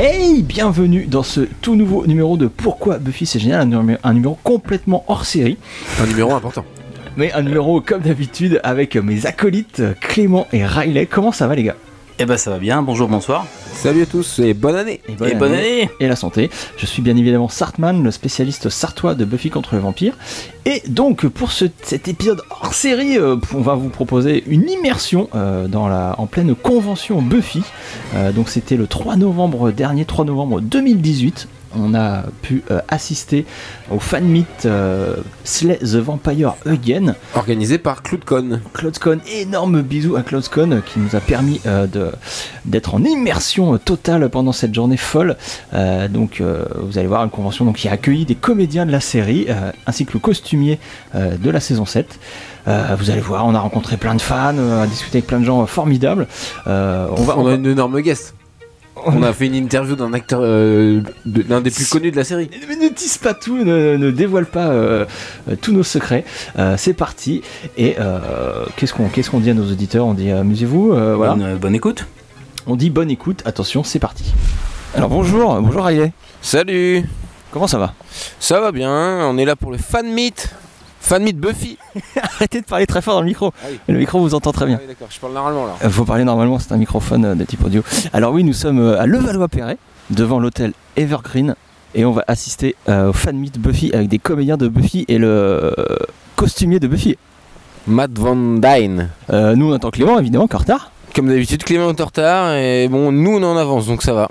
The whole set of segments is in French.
Hey, bienvenue dans ce tout nouveau numéro de Pourquoi Buffy c'est génial, un numéro, un numéro complètement hors série, Un numéro important. mais un numéro comme d'habitude avec mes acolytes Clément et Riley. Comment ça va les gars? Eh ben ça va bien, bonjour, bonsoir. Salut à tous et bonne année. Et Et bonne année et la santé. Je suis bien évidemment Sartman, le spécialiste sartois de Buffy contre le vampire. Et donc pour ce- cet épisode hors série, euh, on va vous proposer une immersion euh, dans la, en pleine convention Buffy. Euh, donc c'était le 3 novembre dernier, 3 novembre 2018. On a pu euh, assister au fan meet euh, Slay the Vampire Again. Organisé par CloudCon. CloudCon, énorme bisou à CloudCon euh, qui nous a permis euh, de- d'être en immersion totale pendant cette journée folle. Donc vous allez voir une convention donc, qui a accueilli des comédiens de la série ainsi que le costumier de la saison 7. Euh, vous allez voir, on a rencontré plein de fans, euh, on a discuté avec plein de gens euh, formidables. On va, On on a va- une énorme guest. On a fait une interview d'un acteur, euh, de- l'un des plus connus de la série. Mais ne tease pas tout, ne, ne dévoile pas euh, tous nos secrets. Euh, c'est parti. Et euh, qu'est-ce qu'on qu'est-ce qu'on dit à nos auditeurs? On dit amusez-vous. euh, voilà. bonne, bonne écoute. On dit bonne écoute, attention, c'est parti. Alors bonjour, bonjour Riley. Salut Comment ça va? Ça va bien, on est là pour le fan meet. Fan meet Buffy. Arrêtez de parler très fort dans le micro. Ah oui. Le micro vous entend très bien. Ah oui, d'accord, je parle normalement là. Faut parler normalement, c'est un microphone euh, de type audio. Alors oui, nous sommes euh, à Levallois-Perret, devant l'hôtel Evergreen, et on va assister euh, au fan meet Buffy avec des comédiens de Buffy et le costumier de Buffy. Matt Van Dyne. Euh, nous, on attend Clément, évidemment, qu'en retard. Comme d'habitude, Clément est en retard et bon, nous on est en avance donc ça va.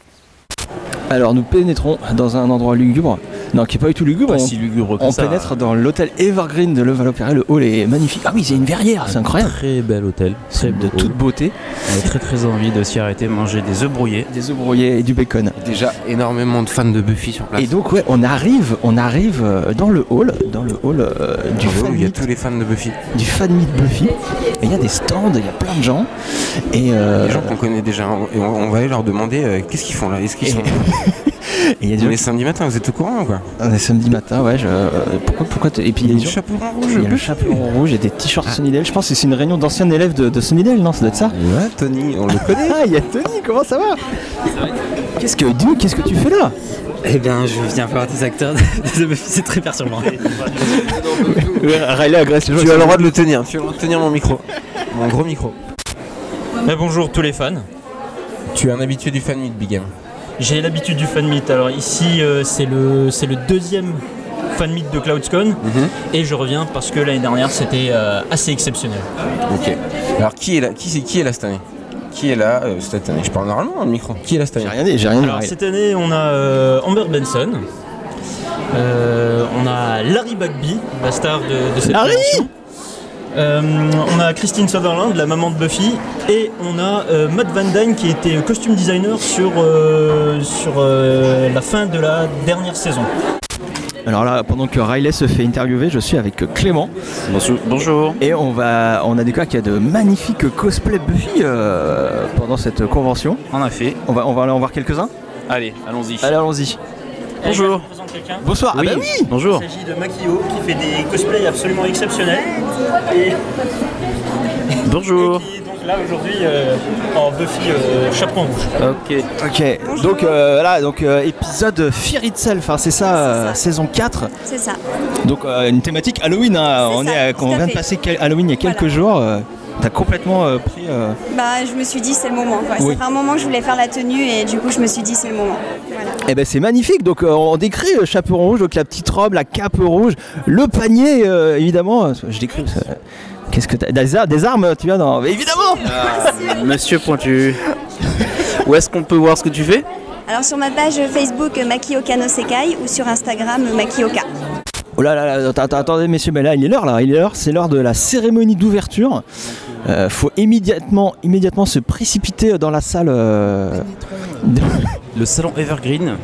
Alors nous pénétrons dans un endroit lugubre. Non, qui est pas du tout lugubre. Pas on- si lugubre que on ça. pénètre dans l'hôtel Evergreen de Levallois-Perret. Le hall est magnifique. Ah oui, c'est une verrière, c'est incroyable. Très bel hôtel, très C'est beau de hall. toute beauté. On a très très envie de s'y arrêter, manger des œufs brouillés. Des œufs brouillés et du bacon. Déjà énormément de fans de Buffy sur place. Et donc ouais, on arrive, on arrive euh, dans le hall, dans le hall euh, du, fan il y a meet, tous les fans de Buffy. du fan meet Buffy. Et il y a des stands, il y a plein de gens. Et euh, Des gens qu'on connaît déjà. On, on va aller leur demander euh, qu'est-ce qu'ils font là? Est-ce qu'ils sont. et il y a des On gens est samedi matin, vous êtes au courant ou quoi On est samedi matin, ouais. Je... Pourquoi, pourquoi Et puis il y a des gens- chaperon rouge. il y a le chapeau rouge et des t-shirts Sunnydale. Je pense que c'est une réunion d'anciens élèves de, de Sunnydale, non? Ça doit être ça Ouais, Tony, on le connaît. Ah, il y a Tony, comment ça va? Qu'est-ce que dis qu'est-ce que tu fais là? Eh bien, je viens voir des acteurs de c'est très perturbant. Riley agresse les gens. Tu as le droit de le tenir, tu as le droit de tenir mon micro. Mon gros micro. Mais bonjour tous les fans. Tu es un habitué du fan meet Big M. J'ai l'habitude du fan meet. Alors ici, euh, c'est le, c'est le deuxième fan meet de CloudCon. Et je reviens parce que l'année dernière, c'était euh, assez exceptionnel. Ok. Alors qui est là Qui c'est qui est là cette année? Qui est là euh, cette année? Je parle normalement dans le micro. Qui est là cette J'ai année rien dit, j'ai rien dit. Alors cette année, on a euh, Amber Benson. Euh, on a Larry Bagby, la star de, de cette Larry. Euh, on a Christine Sutherland, la maman de Buffy, et on a euh, Matt Van Dyne qui était costume designer sur, euh, sur euh, la fin de la dernière saison. Alors là, pendant que Riley se fait interviewer, je suis avec Clément Bonjour. Bonjour. et on va, on a découvert qu'il y a de magnifiques cosplays Buffy euh, pendant cette convention. On a fait. On va, on va aller en voir quelques-uns? Allez, allons-y. Allez, allons-y. Bonjour. Bonsoir. Ah Oui, bah oui. bonjour. Il s'agit de Makio qui fait des cosplays absolument exceptionnels et, Bonjour. et qui est donc là aujourd'hui euh, en Buffy euh, chaperon rouge. Ok. Ok. Donc euh, là, donc euh, épisode Fear Itself, hein, c'est ça, euh, ça. saison 4. C'est ça. Donc euh, une thématique Halloween. hein. On ça, est, on à vient de passer quel- Halloween il y a quelques Voilà. jours. T'as complètement euh, pris. euh, Bah, je me suis dit c'est le moment. quoi. Oui. Ça fait un moment que je voulais faire la tenue et du coup je me suis dit c'est le moment. Voilà. Eh ben c'est magnifique. Donc euh, on décrit le chaperon rouge, donc la petite robe, la cape rouge, le panier euh, évidemment. Je décris. Qu'est-ce que t'as? Des, ar- des armes Tu as dans. Évidemment. Monsieur Pointu. Où est-ce qu'on peut voir ce que tu fais? Alors sur ma page Facebook Makioka no Sekai ou sur Instagram Makioka. Oh là là, là, attendez messieurs, mais là il est l'heure là, il est l'heure, c'est l'heure de la cérémonie d'ouverture. Euh, faut immédiatement, immédiatement se précipiter dans la salle. euh, Le salon Evergreen.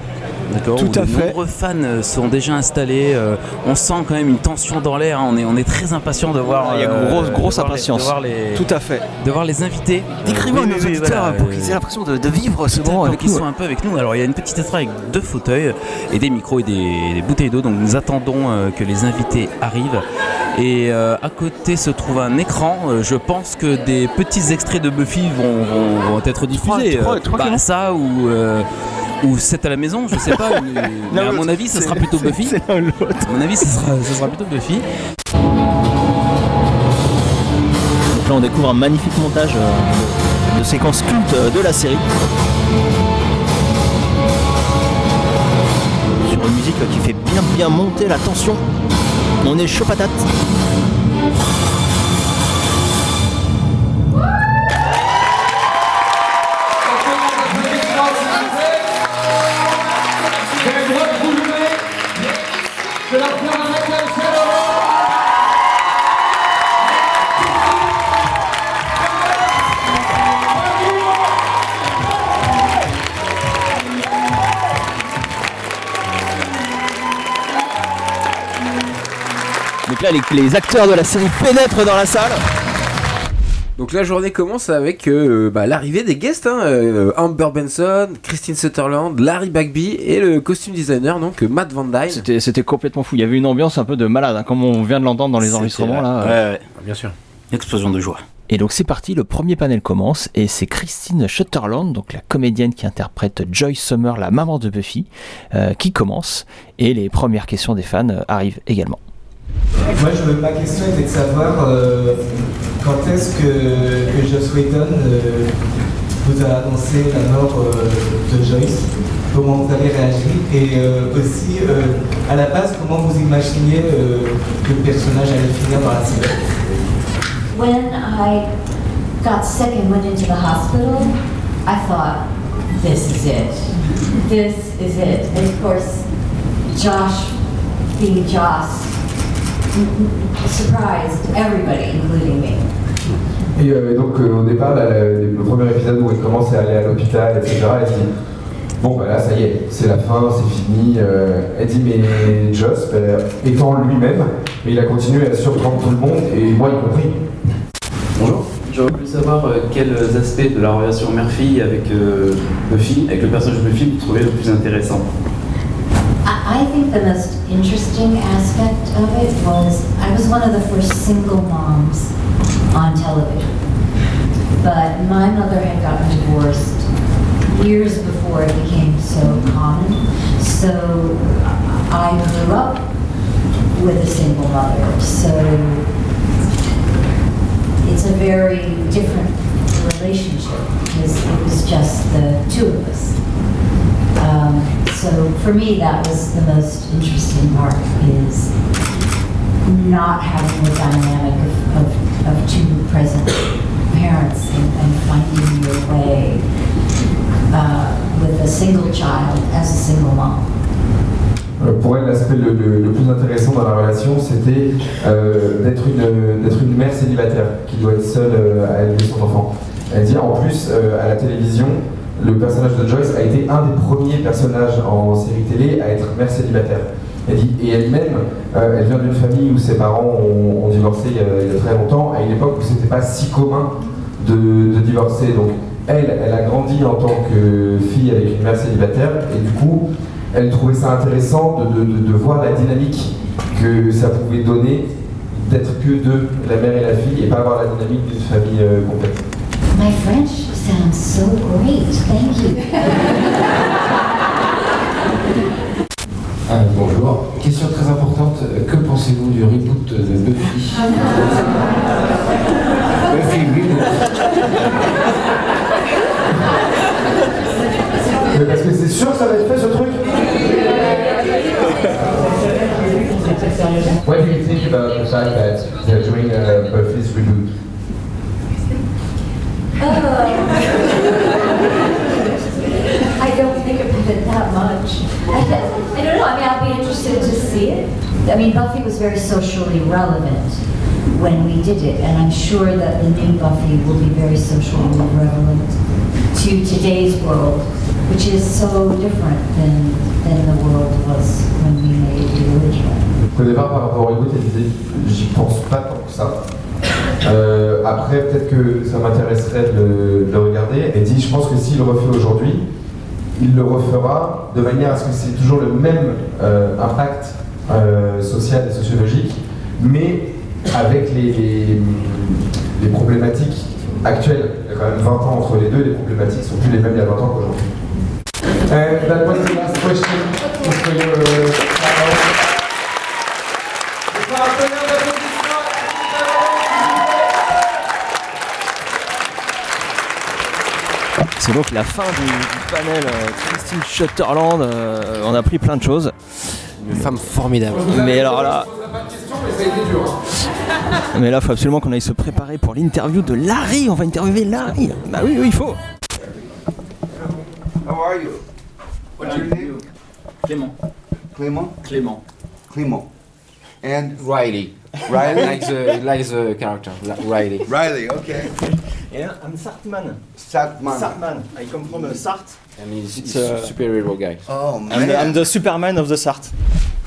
D'accord, Tout où à de fait. nombreux fans euh, sont déjà installés. euh, on sent quand même une tension dans l'air. hein, On, est, on est très impatient de voir. Il y a euh, grosse- grosse de voir les- impatience. de, voir les, Tout à fait. de voir les invités. Euh, oui, nos oui, oui, auditeurs voilà, pour euh, qu'ils aient l'impression de, de vivre ce moment Pour avec qu'ils soient un peu avec nous. Alors il y a une petite estrade avec deux fauteuils et des micros et des, des bouteilles d'eau. Donc nous attendons euh, que les invités arrivent. Et euh, à côté se trouve un écran. Euh, je pense que des petits extraits de Buffy vont, vont- vont être diffusés. Euh, bah, non ça ou, euh, ou 7 à la maison, je sais pas. mais- mais à mon avis, ce sera plutôt Buffy. C'est l'un ou l'autre. À mon avis, ce sera, ce sera plutôt Buffy. Donc là, on découvre un magnifique montage euh, de, de séquences cultes euh, de la série. Sur une musique euh, qui fait bien bien monter la tension. On est chaud patate. Là, les, les acteurs de la série pénètrent dans la salle. Donc la journée commence avec euh, bah, l'arrivée des guests, hein, euh, Amber Benson, Christine Sutherland, Larry Bagby et le costume designer donc euh, Matt Van Dyne. C'était c'était complètement fou. Il y avait une ambiance un peu de malade, hein, comme on vient de l'entendre dans les C'était- enregistrements là. Ouais, ouais. Bien sûr. Explosion de joie. Et donc c'est parti, le premier panel commence et c'est Christine Shutterland, donc la comédienne qui interprète Joyce Summer, la maman de Buffy, euh, qui commence et les premières questions des fans euh, arrivent également. Moi, je, ma question était de savoir euh, quand est-ce que, que Joss Whedon euh, vous a annoncé la mort euh, de Joyce, comment vous avez réagi? Et euh, aussi euh, à la base comment vous imaginiez euh, que le personnage allait finir dans la série. When I got sick and went into the hospital, I thought, this is it. This is it. And of course, Josh, being Josh, surprised everybody, including me. Et euh, donc euh, au départ, là, le, le premier épisode où il commence à aller à l'hôpital, etc., elle se dit Bon, bah là, ça y est, c'est la fin, c'est fini. Euh, elle dit Mais Joss, bah, étant lui-même, mais il a continué à surprendre tout le monde, et moi y compris. Bonjour. J'aurais voulu savoir euh, quels aspects de la relation mère-fille avec euh, Buffy, avec le personnage de Buffy, vous trouvez le plus intéressant? I think the most interesting aspect of it was I was one of the first single moms on television. But my mother had gotten divorced years before it became so common. So I grew up with a single mother. So it's a very different relationship because it was just the two of us. Um, so for me, that was the most interesting part is not having the dynamic of, of, of two present parents and, and finding your way uh, with a single child as a single mom. Euh, Pour elle, l'aspect le, le- le plus intéressant dans la relation, c'était euh, d'être une, une mère célibataire qui doit être seule euh, à élever son enfant. Elle dit en plus, euh, à la télévision, le personnage de Joyce a été un des premiers personnages en série télé à être mère célibataire. Et elle-même, euh, elle vient d'une famille où ses parents ont, divorcé il y, a, il y a très longtemps, à une époque où c'était pas si commun de, divorcer. Donc elle, elle a grandi en tant que fille avec une mère célibataire, et du coup, elle trouvait ça intéressant de, de- de- de voir la dynamique que ça pouvait donner d'être que deux, la mère et la fille, et pas avoir la dynamique d'une famille euh, complète. My French? Sounds so great. Thank you. Ah, bonjour. Question très importante. Que pensez-vous du reboot de Buffy? Buffy reboot. Mais parce que c'est sûr que ça va être fait ce truc? What do you think about the fact that they're doing a Buffy's reboot? I don't think about it that much. I don't, know. I mean, I'll be interested to see it. I mean, Buffy was very socially relevant when we did it, and I'm sure that the new Buffy will be very socially relevant to today's world, which is so different than, than the world was when we made the original. Au départ, par rapport au reboot, elle disait j'y pense pas tant que ça. Euh, après, peut-être que ça m'intéresserait de, le- de le regarder. Elle dit je pense que s'il le refait aujourd'hui, il le refera de manière à ce que c'est toujours le même euh, impact euh, social et sociologique, mais avec les, les, les problématiques actuelles. Il y a quand même 20 ans entre les deux, les problématiques sont plus les mêmes il y a 20 ans qu'aujourd'hui. C'est donc la fin du, du panel euh, Christine Shutterland. euh, on a appris plein de choses. Une femme formidable. Mais alors là, mais là, faut absolument qu'on aille se préparer pour l'interview de Larry. On va interviewer Larry. Bah oui, oui, il faut. How are you? What's your name? Clément. Clément? Clément. Clément. And Riley. Riley? like the like the character. Riley. Riley, okay. Yeah, I'm Sartman. Satman. Sartman. I come from Sart. And he's, It's, he's a superhero guy. Oh, I'm man. the, I'm the Superman of the Sart.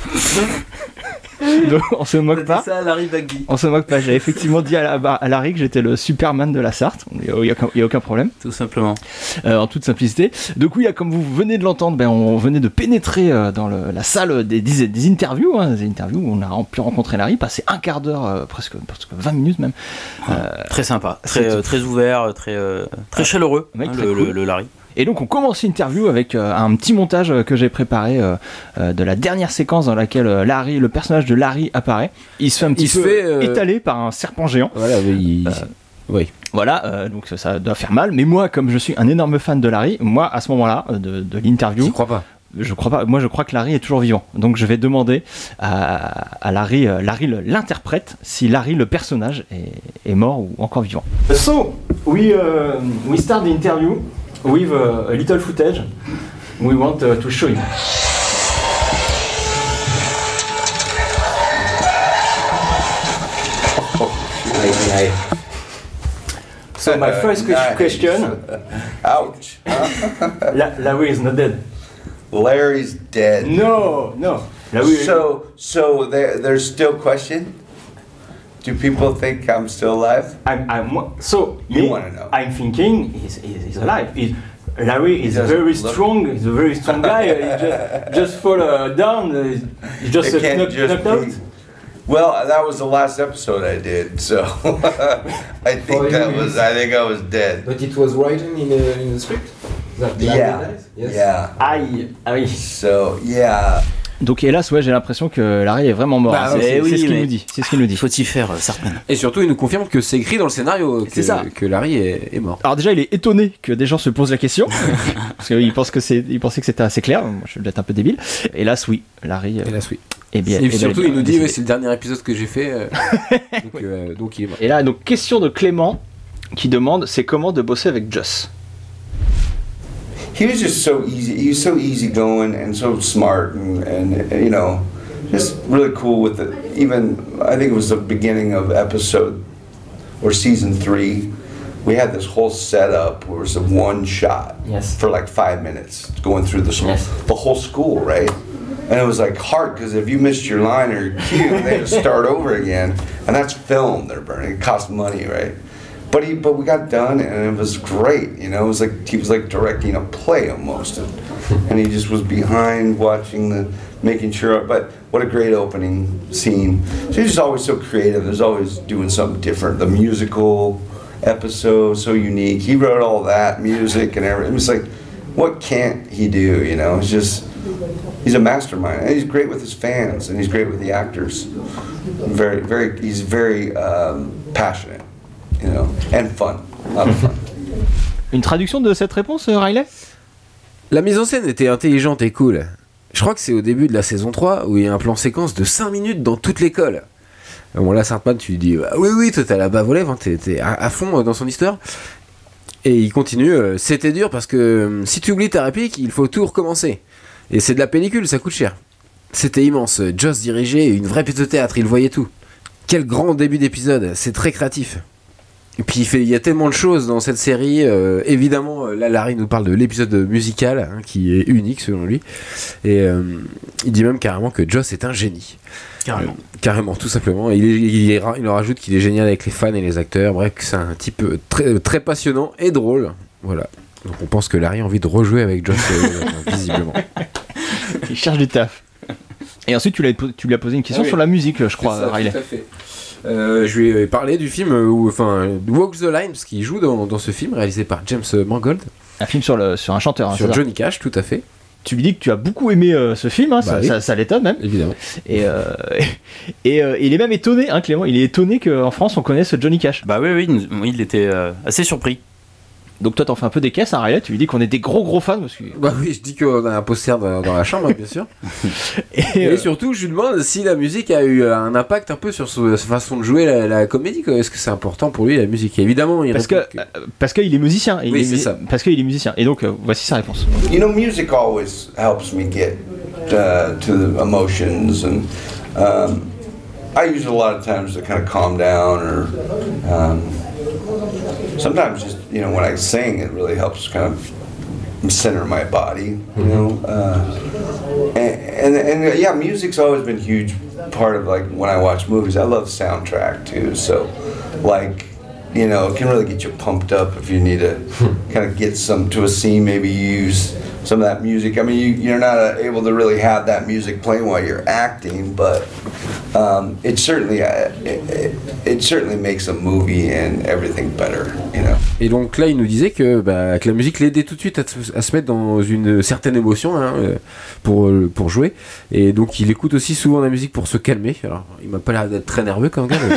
Donc, on se moque pas. ça, Larry. On se moque pas. J'ai effectivement dit à, la- à Larry que j'étais le Superman de la Sarthe. Il n'y a, aucun- il y a aucun problème. Tout simplement. Euh, en toute simplicité. Donc oui, comme vous venez de l'entendre, ben, on venait de pénétrer euh, dans le- la salle des, des, des interviews, hein, des interviews où on a pu rencontrer Larry, passer un quart d'heure, euh, presque, presque 20 minutes même. Euh, Très sympa, très, euh, ouvert, très, euh, très chaleureux, mec hein, très le, cool. le- le Larry. Et donc on commence l'interview avec euh, un petit montage euh, que j'ai préparé euh, euh, de la dernière séquence dans laquelle euh, Larry, le personnage de Larry apparaît. Il se fait un petit Il peu fait, euh, étaler par un serpent géant. Voilà, oui. il- oui. Voilà, euh, donc ça, ça doit faire mal. Mais moi, comme je suis un énorme fan de Larry, moi à ce moment-là de, de l'interview, Je crois pas? je crois pas. Moi, je crois que Larry est toujours vivant. Donc, je vais demander à, à Larry, euh, Larry l'interprète, si Larry le personnage est, est mort ou encore vivant. So, we uh, we start the interview with uh, a little footage. We want uh, to show you. So my first que- Nice. question: Ouch. Larry is not dead. Larry's dead. No, no. Larry. So, so there, there's still question. Do people think I'm still alive? I'm, I'm so You me, wanna know. I'm thinking he's, he's, he's alive. He's, Larry is doesn't very look- strong. He's a very strong guy. Uh, he just just fall uh, down. Uh, he just uh, It can't knocked, just knocked out. Well, that was the last episode I did, so I think For that was. it's- I think I was dead. But it was written in, the in the script? That Yeah. dies? Yes. Yeah. Aïe, ah oui. So yeah. Donc hélas, ouais, j'ai l'impression que Larry est vraiment mort. Bah, c'est eh c'est- oui, c'est ce qu'il nous dit. C'est ce qu'il nous dit. Faut y faire, euh, Sartman. Et surtout, il nous confirme que c'est écrit dans le scénario que, C'est ça. que Larry est, est mort. Alors déjà, il est étonné que des gens se posent la question parce qu'il pense que c'est, il pensait que c'était assez clair. Moi, je suis peut-être un peu débile. Hélas, oui, Larry. euh, Hélas, oui. est bien. Et surtout, bien il nous dit c'est le dernier épisode que j'ai fait. euh, donc, euh, donc il est mort. Et là, donc question de Clément qui demande, c'est comment de bosser avec Joss? He was just so easy. He was so easygoing and so smart, and, and you know, just really cool with it. Even I think it was the beginning of episode or season three. We had this whole setup where it was a one shot Yes. for like five minutes going through the school, Yes. the whole school, right? And it was like hard because if you missed your line or your cue, they had to start over again, and that's film they're burning. It costs money, right? But he, but we got done, and it was great. You know, it was like he was like directing a play almost, and, and he just was behind watching the, making sure. But what a great opening scene! He's just always so creative. There's always doing something different. The musical episode so unique. He wrote all that music and everything. It was like, what can't he do? You know, it's just he's a mastermind. And he's great with his fans, and he's great with the actors. Very, very, he's very um, passionate, you know, and fun. Une traduction de cette réponse, euh, Riley? La mise en scène était intelligente et cool. Je crois que c'est au début de la saison 3 où il y a un plan séquence de 5 minutes dans toute l'école. Bon là Sartman tu lui dis bah, oui oui toi t'as la bave aux lèvres, hein, t'es, à, à fond euh, dans son histoire. Et il continue, euh, c'était dur parce que euh, si tu oublies ta réplique il faut tout recommencer. Et c'est de la pellicule, ça coûte cher. C'était immense, Joss dirigeait une vraie pièce de théâtre, il voyait tout. Quel grand début d'épisode, c'est très créatif. Et puis il, fait, il y a tellement de choses dans cette série. euh, évidemment, euh, là, Larry nous parle de l'épisode musical, hein, qui est unique selon lui. Et euh, il dit même carrément que Joss est un génie. Carrément. Euh, carrément, tout simplement. Il, est- il, est- il leur ajoute qu'il est génial avec les fans et les acteurs. Bref, c'est un type très, très passionnant et drôle. Voilà. Donc on pense que Larry a envie de rejouer avec Joss, euh, visiblement. Il cherche du taf. Et ensuite, tu, l'as- tu lui as posé une question Ah oui. sur la musique, je crois, ça, Riley. tout à fait. Euh, je lui ai parlé du film, euh, où, enfin, Walk the Line, parce qu'il joue dans, dans ce film réalisé par James Mangold. Un film sur, le, sur un chanteur. hein, sur Johnny Cash, tout à fait. tu lui dis que tu as beaucoup aimé euh, ce film, hein, Bah ça, oui. ça- ça l'étonne même. Évidemment. Et, euh, et euh, il est même étonné, hein, Clément, il est étonné qu'en France on connaisse Johnny Cash. Bah oui, oui, il était euh, assez surpris. Donc toi t'en fais un peu des caisses, hein, Riley, tu lui dis qu'on est des gros gros fans parce que Bah oui, je dis qu'on a un poster dans, dans la chambre, bien sûr. Et, Et, euh, surtout, je lui demande si la musique a eu un impact un peu sur sa façon de jouer la, la comédie. quoi. Est-ce que c'est important pour lui la musique? Évidemment, il parce que répond euh, parce qu'il est musicien. et il Oui, est c'est ça. Parce qu'il est musicien. Et donc euh, voici sa réponse. You know, music always helps me get uh, to the emotions, and um, I use it a lot of times to kind of calm down, or um, sometimes just you know when I sing, it really helps kind of center my body. You mm-hmm. know, uh, and, and and uh, yeah, music's always been a huge part of like when I watch movies. I love soundtrack too, so like you know, it can really get you pumped up if you need to hmm. kind of get some to a scene. Maybe use some of that music. I mean, you, you're not uh, able to really have that music playing while you're acting, but um, it certainly uh, it, it, it certainly makes a movie and everything better. You know? Et donc là, il nous disait que, bah, que la musique l'aidait tout de suite à, se- à se mettre dans une certaine émotion hein, euh, pour, euh, pour jouer. Et donc il écoute aussi souvent la musique pour se calmer. Alors il m'a pas l'air d'être très nerveux quand même.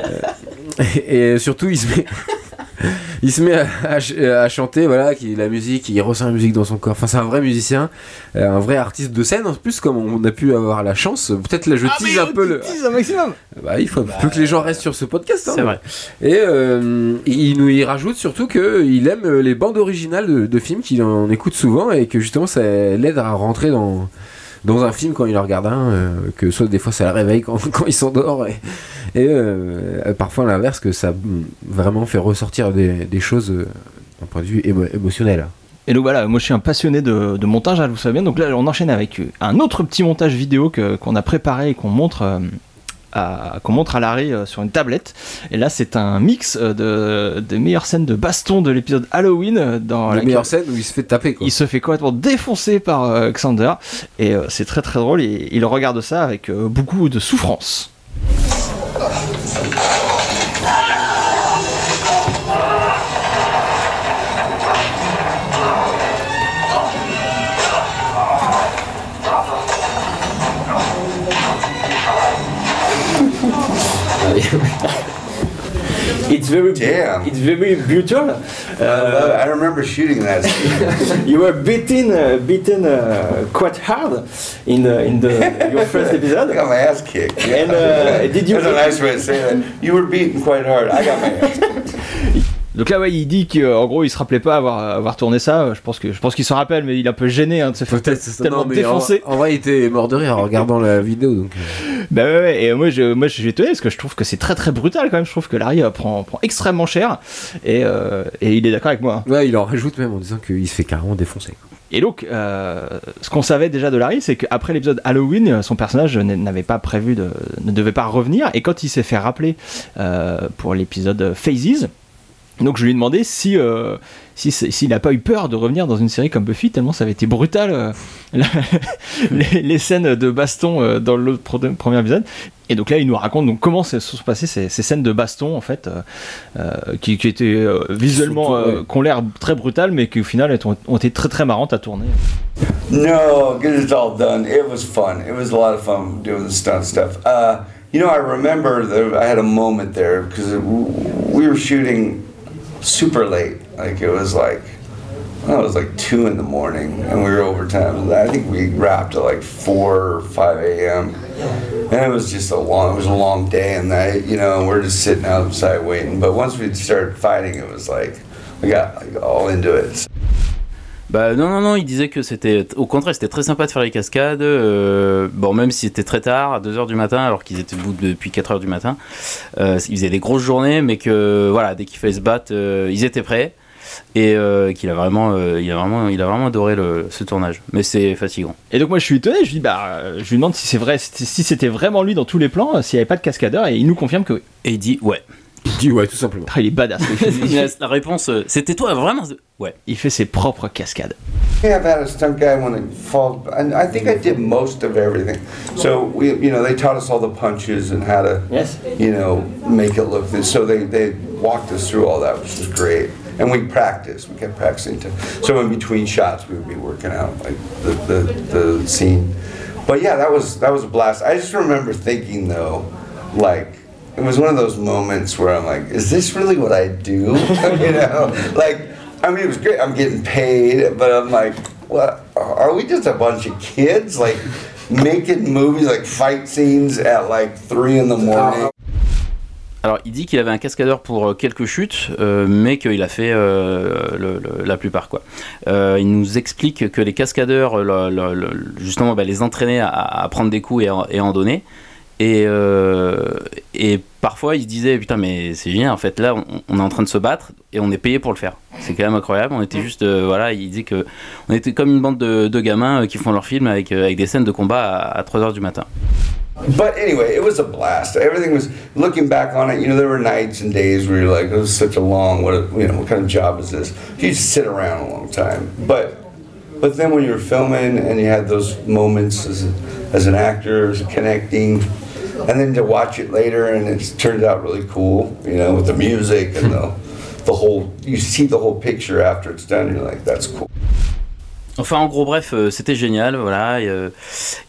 Euh, et, et surtout, il se met. Il se met à, à ch- à chanter, voilà, qui, la musique, il ressent la musique dans son corps. Enfin, c'est un vrai musicien, euh, un vrai artiste de scène en plus, comme on a pu avoir la chance. Peut-être là, je tease un peu le. un maximum. Bah, il faut peu que les gens restent sur ce podcast. hein. C'est vrai. Et euh, il nous y rajoute surtout qu'il aime euh, les bandes originales de, de films, qu'il en écoute souvent et que justement ça l'aide à rentrer dans, dans un film quand il en regarde un, euh, que soit des fois ça le réveille quand, quand il s'endort et, et, euh, parfois à l'inverse que ça mm, vraiment fait ressortir des, des choses euh, d'un point de vue émo- émotionnel. Et donc voilà, moi je suis un passionné de, de montage, hein, vous savez bien. Donc là, on enchaîne avec euh, un autre petit montage vidéo qu'on a préparé et qu'on montre. euh, à, qu'on montre à Larry euh, sur une tablette. Et là, c'est un mix euh, de, des meilleures scènes de baston de l'épisode Halloween. euh, Dans La laquelle meilleure scène où il se fait taper quoi. Il se fait complètement défoncer par euh, Xander. Et euh, c'est très très drôle. Et il regarde ça avec euh, beaucoup de souffrance. It's very, Damn. it's very brutal. I, love. I remember shooting that. you were beaten, uh, beaten uh, quite hard in the, in the your first episode. I got my ass kicked. And, uh, did you- That's a nice way to say that. You were beaten quite hard. I got my ass kicked. Donc là, ouais, il dit qu'en gros, il se rappelait pas avoir, avoir tourné ça. Je pense que je pense qu'il s'en rappelle, mais il est un peu gêné hein, de se faire tellement Non, mais défoncé. En, en vrai, il était mort de rire en regardant la vidéo. Donc, euh. Bah ouais, ouais, et moi je, moi je suis étonné parce que je trouve que c'est très très brutal quand même. Je trouve que Larry euh, prend, prend extrêmement cher et, euh, et il est d'accord avec moi. hein. Ouais, il en rajoute même en disant qu'il se fait carrément défoncer. Et donc, euh, ce qu'on savait déjà de Larry, c'est qu'après l'épisode Halloween, son personnage n'avait pas prévu de, ne devait pas revenir. Et quand il s'est fait rappeler euh, pour l'épisode Phases, donc je lui ai demandé si euh, si s'il n'a pas eu peur de revenir dans une série comme Buffy tellement ça avait été brutal euh, la- les, les scènes de baston euh, dans le premier épisode. Et donc là, il nous raconte donc comment se sont passées ces, ces scènes de baston en fait, euh, euh, qui, qui étaient euh, visuellement, euh, qui ont l'air très brutales, mais qui au final ont, ont été très très marrantes à tourner. No, get it all done. It was fun. It was a lot of fun doing the stunt stuff. Uh, you know, I remember that I had a moment there because we were shooting super late. Like it was like, well, it was like two in the morning, and we were overtime. I think we wrapped at like four or five a.m. And it was just a long, it was a long day and night. You know, we're just sitting outside waiting. But once we started fighting, it was like we got like all into it. Bah non, non, non, il disait que c'était, au contraire, c'était très sympa de faire les cascades. euh, bon, même si c'était très tard, à 2h du matin, alors qu'ils étaient debout depuis 4h du matin. Euh, ils faisaient des grosses journées, mais que voilà, dès qu'il fallait se battre, euh, ils étaient prêts. Et qu'il a vraiment, euh, il a vraiment, il a vraiment adoré le, ce tournage. Mais c'est fatigant. Et donc moi je suis étonné, je lui dis bah je lui demande si c'est vrai, si c'était vraiment lui dans tous les plans, s'il n'y avait pas de cascadeur, et il nous confirme que oui. Et il dit ouais. Il dit ouais, tout simplement. Ah, il est badass. Il fait, il la, la réponse, euh, c'était toi vraiment Ouais. il fait ses propres cascades. Yeah, I've had a stunt guy when they fall, and I think I did most of everything. So we, you know, they taught us all the punches and how to, Yes. you know, make it look this. So they they walked us through all that, which was great. and we practiced. We kept practicing. To, so in between shots, we would be working out like the, the, the scene. But yeah, that was that was a blast. I just remember thinking though, like it was one of those moments where I'm like, is this really what I do? you know, like I mean, it was great. I'm getting paid, but I'm like, what? Are we just a bunch of kids like making movies like fight scenes at like three in the morning? Alors, il dit qu'il avait un cascadeur pour euh, quelques chutes, euh, mais qu'il a fait euh, le- le- la plupart. Quoi. Euh, il nous explique que les cascadeurs, le- justement, bah, les entraînaient à, à prendre des coups et, en- et en donner. Et, euh, et parfois, il se disait Putain, mais c'est génial, en fait, là, on, on est en train de se battre et on est payé pour le faire. C'est quand même incroyable. On était juste, euh, voilà, il dit que on était comme une bande de, de gamins euh, qui font leur film avec, euh, avec des scènes de combat à, 3h du matin. But anyway, it was a blast. Everything was looking back on it. You know, there were nights and days where you're like, "It was such a long. What? A, you know, what kind of job is this?" You just sit around a long time. But, but then when you're filming and you had those moments as, a, as an actor, as connecting, and then to watch it later and out really cool. You know, with the music and the, the whole. You see the whole picture after it's done. You're like, "That's cool." Enfin, en gros, bref, euh, c'était génial. Voilà, euh,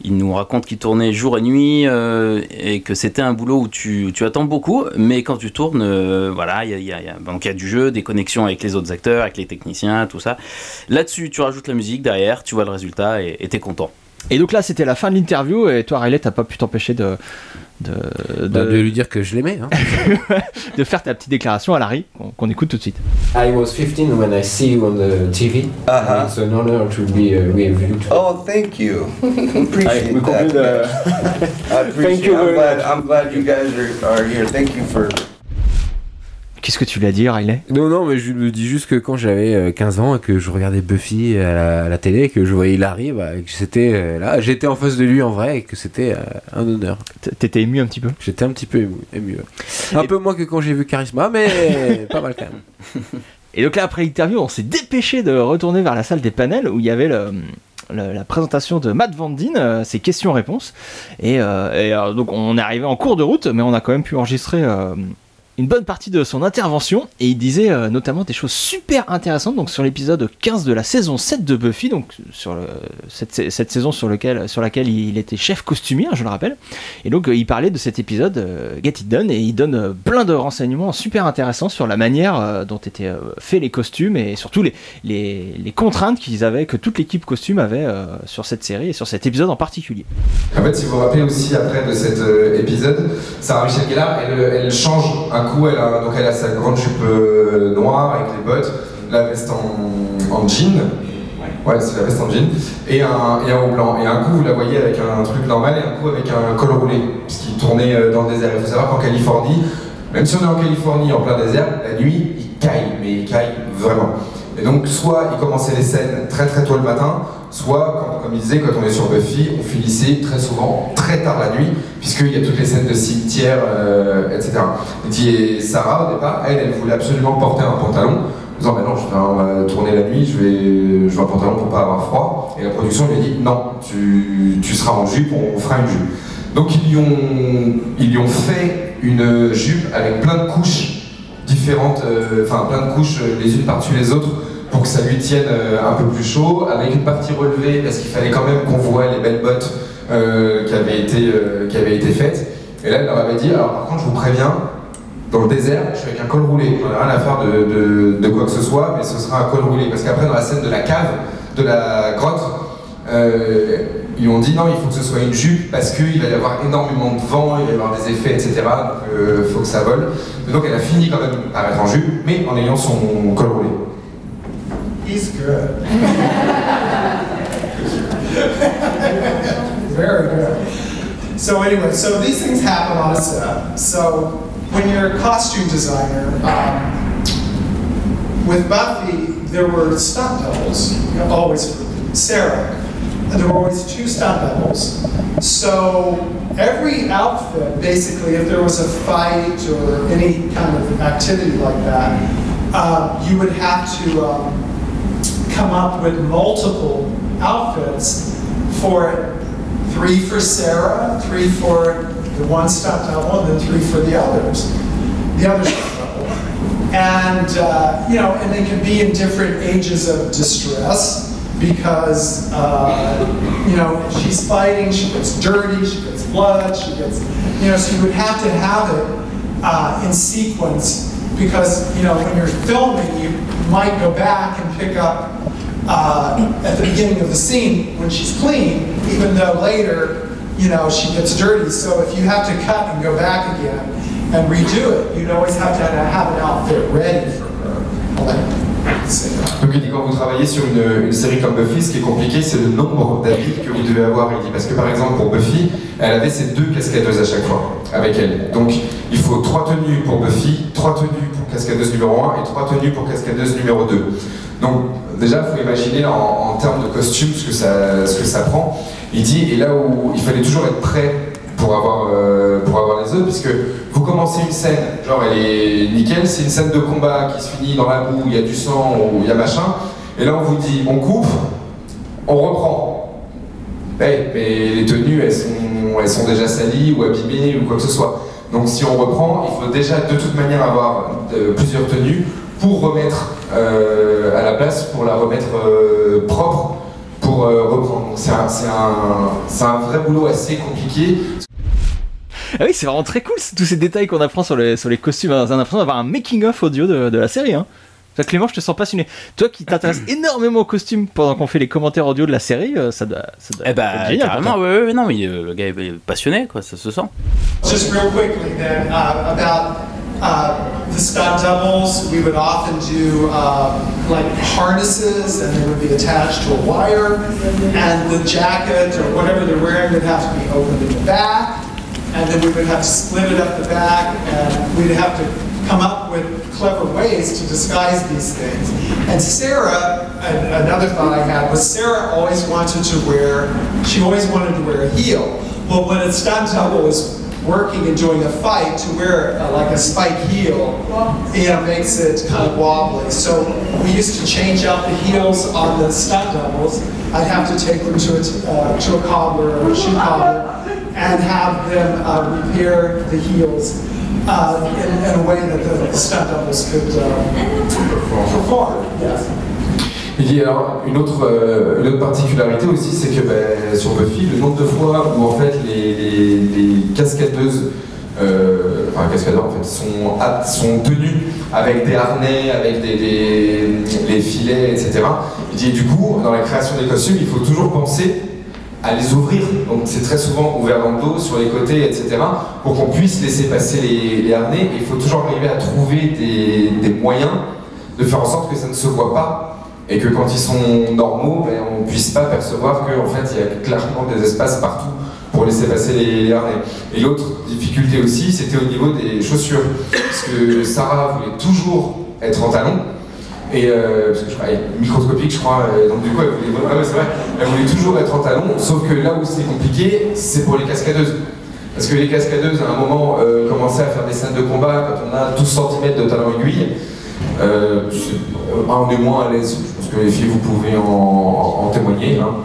il nous raconte qu'il tournait jour et nuit euh, et que c'était un boulot où tu, attends beaucoup, mais quand tu tournes, voilà, il y a, y a- du jeu, des connexions avec les autres acteurs, avec les techniciens, tout ça. Là-dessus, tu rajoutes la musique derrière, tu vois le résultat et t'es content. Et donc là, c'était la fin de l'interview, et toi, Riley, t'as pas pu t'empêcher de, de, Bah, de lui dire que je l'aimais. Hein. de faire ta petite déclaration à Larry, qu'on qu'on écoute tout de suite. I was 15 when I see you on the TV. Uh-huh. It's an honor to be uh, with you. Oh, thank you. Appreciate we that. uh, I appreciate. Thank you I'm glad. I'm glad you guys are, are here. Thank you for. Qu'est-ce que tu lui as dit, Riley? Non, non, mais je me dis juste que quand j'avais euh, 15 ans et que je regardais Buffy à la, à la télé que je voyais Larry, bah, et que c'était euh, là, j'étais en face de lui en vrai et que c'était euh, un honneur. T'étais ému un petit peu? J'étais un petit peu ému. ému, ouais. Un peu moins que quand j'ai vu Charisma, mais pas mal quand même. Et donc là, après l'interview, on s'est dépêché de retourner vers la salle des panels où il y avait le- le- la présentation de Matt Van Dien, euh, ses questions-réponses. Et, euh, et, euh, donc on est arrivé en cours de route, mais on a quand même pu enregistrer euh, une bonne partie de son intervention. Et il disait euh, notamment des choses super intéressantes donc sur l'épisode 15 de la saison 7 de Buffy, donc sur cette, cette saison sur, lequel, sur laquelle il était chef costumier, je le rappelle. Et donc euh, il parlait de cet épisode euh, Get It Done et il donne plein de renseignements super intéressants sur la manière dont étaient faits les costumes et surtout les, les, contraintes qu'ils avaient, que toute l'équipe costume avait sur cette série et sur cet épisode en particulier. En fait, si vous vous rappelez aussi après de cet épisode, Sarah Michelle Gellar, elle, elle change un coup, elle a, donc elle a sa grande jupe euh, noire avec les bottes, la veste en, en jean, ouais c'est la veste en jean, et un, et un haut blanc. Et un coup vous la voyez avec un truc normal et un coup avec un col roulé, puisqu'il tournait euh, dans le désert. Il faut savoir qu'en Californie, même si on est en Californie en plein désert, la nuit il caille, mais il caille vraiment. Et donc soit il commençait les scènes très très tôt le matin, soit, comme il disait, quand on est sur Buffy, on finissait très souvent très tard la nuit, puisqu'il y a toutes les scènes de cimetière, euh, etc. Et Sarah, au départ, elle, elle voulait absolument porter un pantalon, en disant, bah non, je vais tourner la nuit, je vais, je veux un pantalon pour pas avoir froid. Et la production lui a dit, non, tu, tu seras en jupe, on fera une jupe. Donc ils lui ont, ils lui ont fait une jupe avec plein de couches différentes, euh, enfin plein de couches euh, les unes par-dessus les autres pour que ça lui tienne euh, un peu plus chaud, avec une partie relevée parce qu'il fallait quand même qu'on voit les belles bottes euh, qui, avaient été, euh, qui été faites. Et là, elle leur avait dit, alors par contre, je vous préviens, dans le désert, je suis avec un col roulé. J'en ai rien à faire de, de- quoi que ce soit, mais ce sera un col roulé. Parce qu'après, dans la scène de la cave, de la grotte, ils ont dit non, il faut que ce soit une jupe parce qu'il va y avoir énormément de vent, il va y avoir des effets, etc. Donc il faut que ça vole. Donc elle a fini quand même par être en jupe, mais en ayant son col roulé. He's good. Very good. So anyway, so these things happen on a set. So when you're a costume designer, um, with Buffy, there were stunt doubles. You know, always Sarah. And there were always two stunt doubles. So every outfit, basically, if there was a fight or any kind of activity like that, uh, you would have to um, come up with multiple outfits for. Three for Sarah, three for the one stunt double, and then three for the others. The other stunt double. and uh, you know, and they can be in different ages of distress because uh, you know she's fighting, she gets dirty, she gets blood, she gets you know, so you would have to have it uh, in sequence because you know when you're filming, you might go back and pick up uh, at the beginning of the scene when she's clean, even though later you know she gets dirty. So if you have to cut and go back again and redo it, you'd always have to have an outfit ready for her. Donc il dit quand vous travaillez sur une, série comme Buffy, ce qui est compliqué, c'est le nombre d'habits que vous devez avoir. Il dit parce que par exemple pour Buffy, elle avait ses deux cascadeuses à chaque fois avec elle. Donc il faut trois tenues pour Buffy, trois tenues pour cascadeuse numéro 1 et trois tenues pour cascadeuse numéro 2. Donc déjà, il faut imaginer en, en termes de costume ce que, ça, ce que ça prend. Il dit, et là où il fallait toujours être prêt pour avoir, euh, pour avoir les œufs, puisque vous commencez une scène, genre elle est nickel, c'est une scène de combat qui se finit dans la boue, il y a du sang il y a machin, et là on vous dit, on coupe, on reprend. Eh, mais les tenues, elles sont, déjà salies ou abîmées ou quoi que ce soit. Donc si on reprend, il faut déjà de toute manière avoir euh, plusieurs tenues pour remettre euh, à la place, pour la remettre euh, propre, pour euh, reprendre. C'est un vrai boulot assez compliqué. Ah oui, c'est vraiment très cool, tous ces détails qu'on apprend sur les, sur les costumes. On a l'impression d'avoir un making-of audio de, de la série. Hein. Ça, Clément, je te sens passionné. Toi qui t'intéresses énormément aux costumes pendant qu'on fait les commentaires audio de la série, euh, ça doit, ça doit Eh être bah, génial. pour carrément, ouais, ouais, non, mais euh, le gars est passionné, quoi, ça se sent. Just real quickly then, uh, about uh, the stunt doubles, we would often do uh, like harnesses and they would be attached to a wire and the jacket or whatever they're wearing would have to be opened in the back and then we would have to split it up the back and we'd have to come up with clever ways to disguise these things. And Sarah, an- another thought I had was Sarah always wanted to wear, she always wanted to wear a heel. Well, when a stunt double was working and doing a fight, to wear uh, like a spike heel, you know, makes it kind of wobbly. So we used to change out the heels on the stunt doubles. I'd have to take them to a, uh, to a cobbler or a shoe cobbler and have them uh, repair the heels uh, in, in a way that the stunt doubles could uh, perform. Yes. Il dit alors une autre, euh, une autre particularité aussi, c'est que ben, sur Buffy, le nombre de fois où en fait les, les- les cascadeuses, euh, enfin cascadeurs en fait, sont, sont tenues avec des harnais, avec des, des- filets, etc. Il dit du coup, dans la création des costumes, il faut toujours penser à les ouvrir. Donc c'est très souvent ouvert dans le dos, sur les côtés, etc. pour qu'on puisse laisser passer les, harnais. Et il faut toujours arriver à trouver des, moyens de faire en sorte que ça ne se voit pas et que quand ils sont normaux, ben, on ne puisse pas percevoir qu'en fait il y a clairement des espaces partout pour laisser passer les, les harnais. Et l'autre difficulté aussi, c'était au niveau des chaussures. Parce que Sarah voulait toujours être en talons. Et euh, parce que microscopique, je crois, euh, donc du coup, elle voulait, toujours être en talons, sauf que là où c'est compliqué, c'est pour les cascadeuses. Parce que les cascadeuses, à un moment, euh, commençaient à faire des scènes de combat quand on a 12 cm de talons aiguilles. Euh, un des moins à l'aise, je pense que les filles, vous pouvez en, témoigner. hein.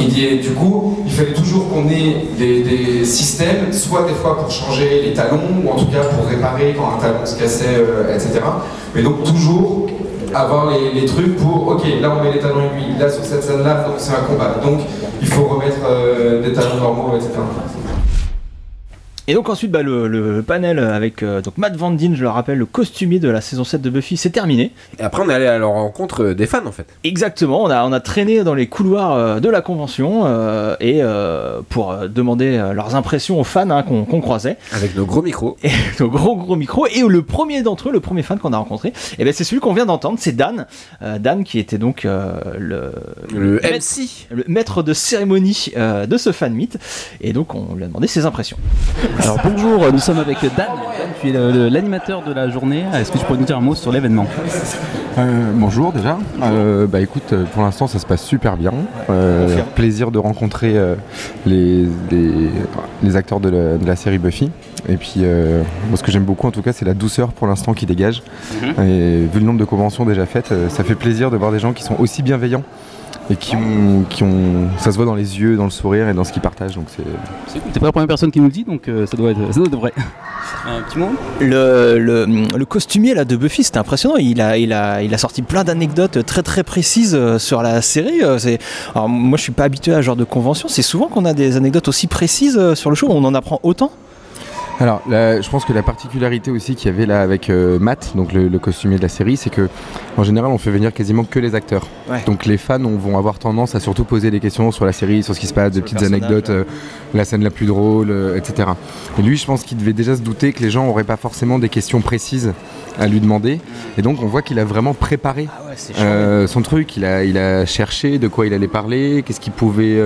Il dit, du coup, il fallait toujours qu'on ait des, des systèmes, soit des fois pour changer les talons, ou en tout cas pour réparer quand un talon se cassait, euh, etc. Mais donc toujours avoir les, trucs pour, ok, là on met les talons aiguilles, là sur cette scène-là, donc c'est un combat. Donc il faut remettre euh, des talons normaux, etc. Et donc ensuite, bah, le, le panel avec euh, donc Matt Van Dien, je le rappelle, le costumier de la saison 7 de Buffy, c'est terminé. Et après, on est allé à leur rencontre euh, des fans en fait. Exactement, on a, on a traîné dans les couloirs euh, de la convention euh, et euh, pour demander leurs impressions aux fans hein, qu'on qu'on croisait. Avec nos gros micros. Et nos gros gros micros. Et le premier d'entre eux, le premier fan qu'on a rencontré, et ben c'est celui qu'on vient d'entendre, c'est Dan. Euh, Dan qui était donc euh, le, Le maître- MC. le maître de cérémonie euh, de ce fan meet. Et donc on lui a demandé ses impressions. Alors bonjour, nous sommes avec Dan. Dan, tu es l'animateur de la journée. Est-ce que tu pourrais nous dire un mot sur l'événement Euh, bonjour déjà. Euh, bah écoute, euh, pour l'instant ça se passe super bien. Euh, plaisir de rencontrer euh, les, les, les acteurs de la, de la série Buffy. Et puis euh, moi ce que j'aime beaucoup en tout cas c'est la douceur pour l'instant qui dégage. Mhm. Et vu le nombre de conventions déjà faites, euh, ça fait plaisir de voir des gens qui sont aussi bienveillants et qui ont, qui ont, ça se voit dans les yeux, dans le sourire et dans ce qu'ils partagent. Donc c'est, C'est cool. T'es pas la première personne qui nous le dit, donc euh, ça, doit être, ça doit être vrai. Un petit mot Le, le, le costumier là, de Buffy, c'était impressionnant. Il a, il, a, il a sorti plein d'anecdotes très très précises euh, sur la série. Euh, c'est- Alors, moi, je suis pas habitué à ce genre de convention. C'est souvent qu'on a des anecdotes aussi précises sur le show. On en apprend autant. Alors, là, je pense que la particularité aussi qu'il y avait là avec euh, Matt, donc le, le costumier de la série, c'est que en général, on fait venir quasiment que les acteurs. Ouais. Donc les fans on- vont avoir tendance à surtout poser des questions sur la série, sur ce qui se passe, de le petites anecdotes, euh, la scène la plus drôle, euh, etc. Et lui, je pense qu'il devait déjà se douter que les gens n'auraient pas forcément des questions précises à lui demander. Et donc, on voit qu'il a vraiment préparé euh, son truc. Il a, il a cherché de quoi il allait parler, qu'est-ce qu'il pouvait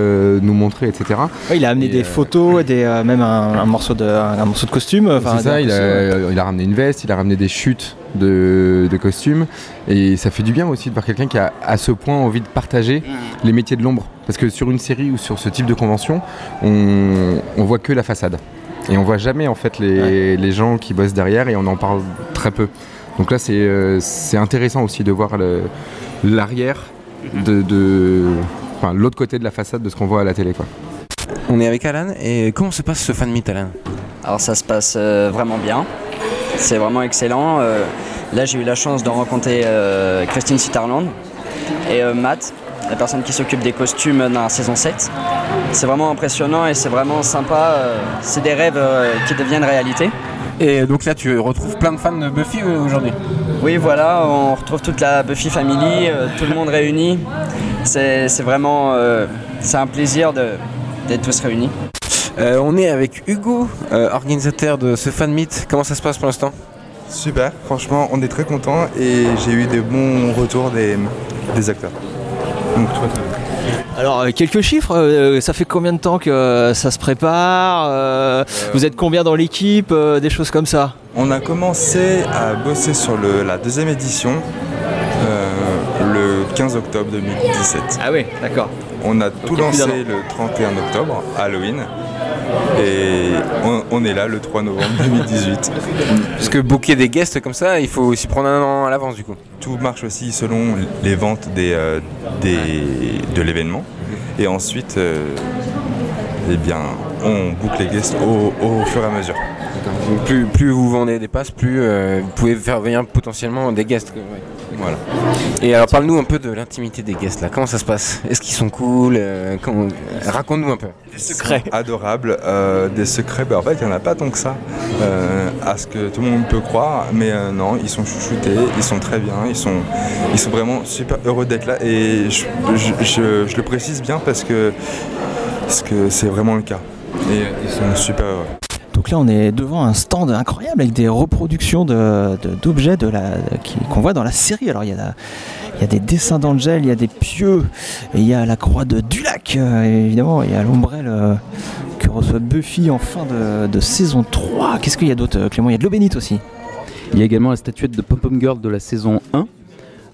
nous montrer, etc. Ouais, il a amené Et, des photos, des, même un, un morceau de, un, morceau de costume. enfin, C'est ça, il a, il a ramené une veste, il a ramené des chutes de, de costumes. Et ça fait du bien aussi de voir quelqu'un qui a à ce point envie de partager les métiers de l'ombre. Parce que sur une série ou sur ce type de convention, on, on voit que la façade. Et on voit jamais en fait les, les gens qui bossent derrière et on en parle très peu. Donc là, c'est euh, intéressant aussi de voir l'arrière de, de- enfin, l'autre côté de la façade de ce qu'on voit à la télé. Quoi. On est avec Alan et comment se passe ce fan meet Alan? Alors ça se passe euh, vraiment bien. C'est vraiment excellent. Euh, là j'ai eu la chance de rencontrer euh, Christine Sutherland et Matt, la personne qui s'occupe des costumes dans la saison 7. C'est vraiment impressionnant et c'est vraiment sympa. c'est des rêves qui deviennent réalité. Et donc là, tu retrouves plein de fans de Buffy aujourd'hui Oui, voilà, on retrouve toute la Buffy Family, tout le monde réuni. C'est vraiment c'est un plaisir d'être tous réunis. Euh, on est avec Hugo, euh, organisateur de ce fan meet. Comment ça se passe pour l'instant? Super, franchement, on est très contents et j'ai eu des bons retours des, des acteurs. Donc, très, très bien. Alors, euh, quelques chiffres, euh, ça fait combien de temps que euh, ça se prépare euh, Vous êtes combien dans l'équipe euh, Des choses comme ça? On a commencé à bosser sur le- la deuxième édition euh, le 15 octobre 2017. Ah oui, d'accord. On a tout lancé le 31 octobre, Halloween, et on, on est là le 3 novembre 2018. Parce que booker des guests comme ça, il faut aussi prendre un an à l'avance du coup. Tout marche aussi selon les ventes des, euh, des- de l'événement. Et ensuite, euh, eh bien, on boucle les guests au, au fur et à mesure. Donc plus, plus vous vendez des passes, plus euh, vous pouvez faire venir potentiellement des guests. ouais. Voilà. Et alors parle-nous un peu de l'intimité des guests là. Comment ça se passe? Est-ce qu'ils sont cool? Euh, comment- Raconte-nous un peu. Des secrets. Adorables. euh, des secrets, bah, en fait, il n'y en a pas tant que ça, euh, à ce que tout le monde peut croire. Mais euh, non, ils sont chouchoutés, ils sont très bien, ils sont, ils sont vraiment super heureux d'être là. Et je, je- je- je le précise bien parce que parce que c'est vraiment le cas. Et euh, ils sont super heureux. Donc là, on est devant un stand incroyable avec des reproductions d'objets qu'on voit dans la série. Alors, il y, a des dessins d'Angel, il y a des pieux, il y a la croix de Dulac, euh, évidemment, il y a l'ombrelle euh, que reçoit Buffy en fin de, de saison 3. Qu'est-ce qu'il y a d'autre, euh, Clément? Il y a de l'eau bénite aussi. Il y a également la statuette de Pom Pom Girl de la saison 1.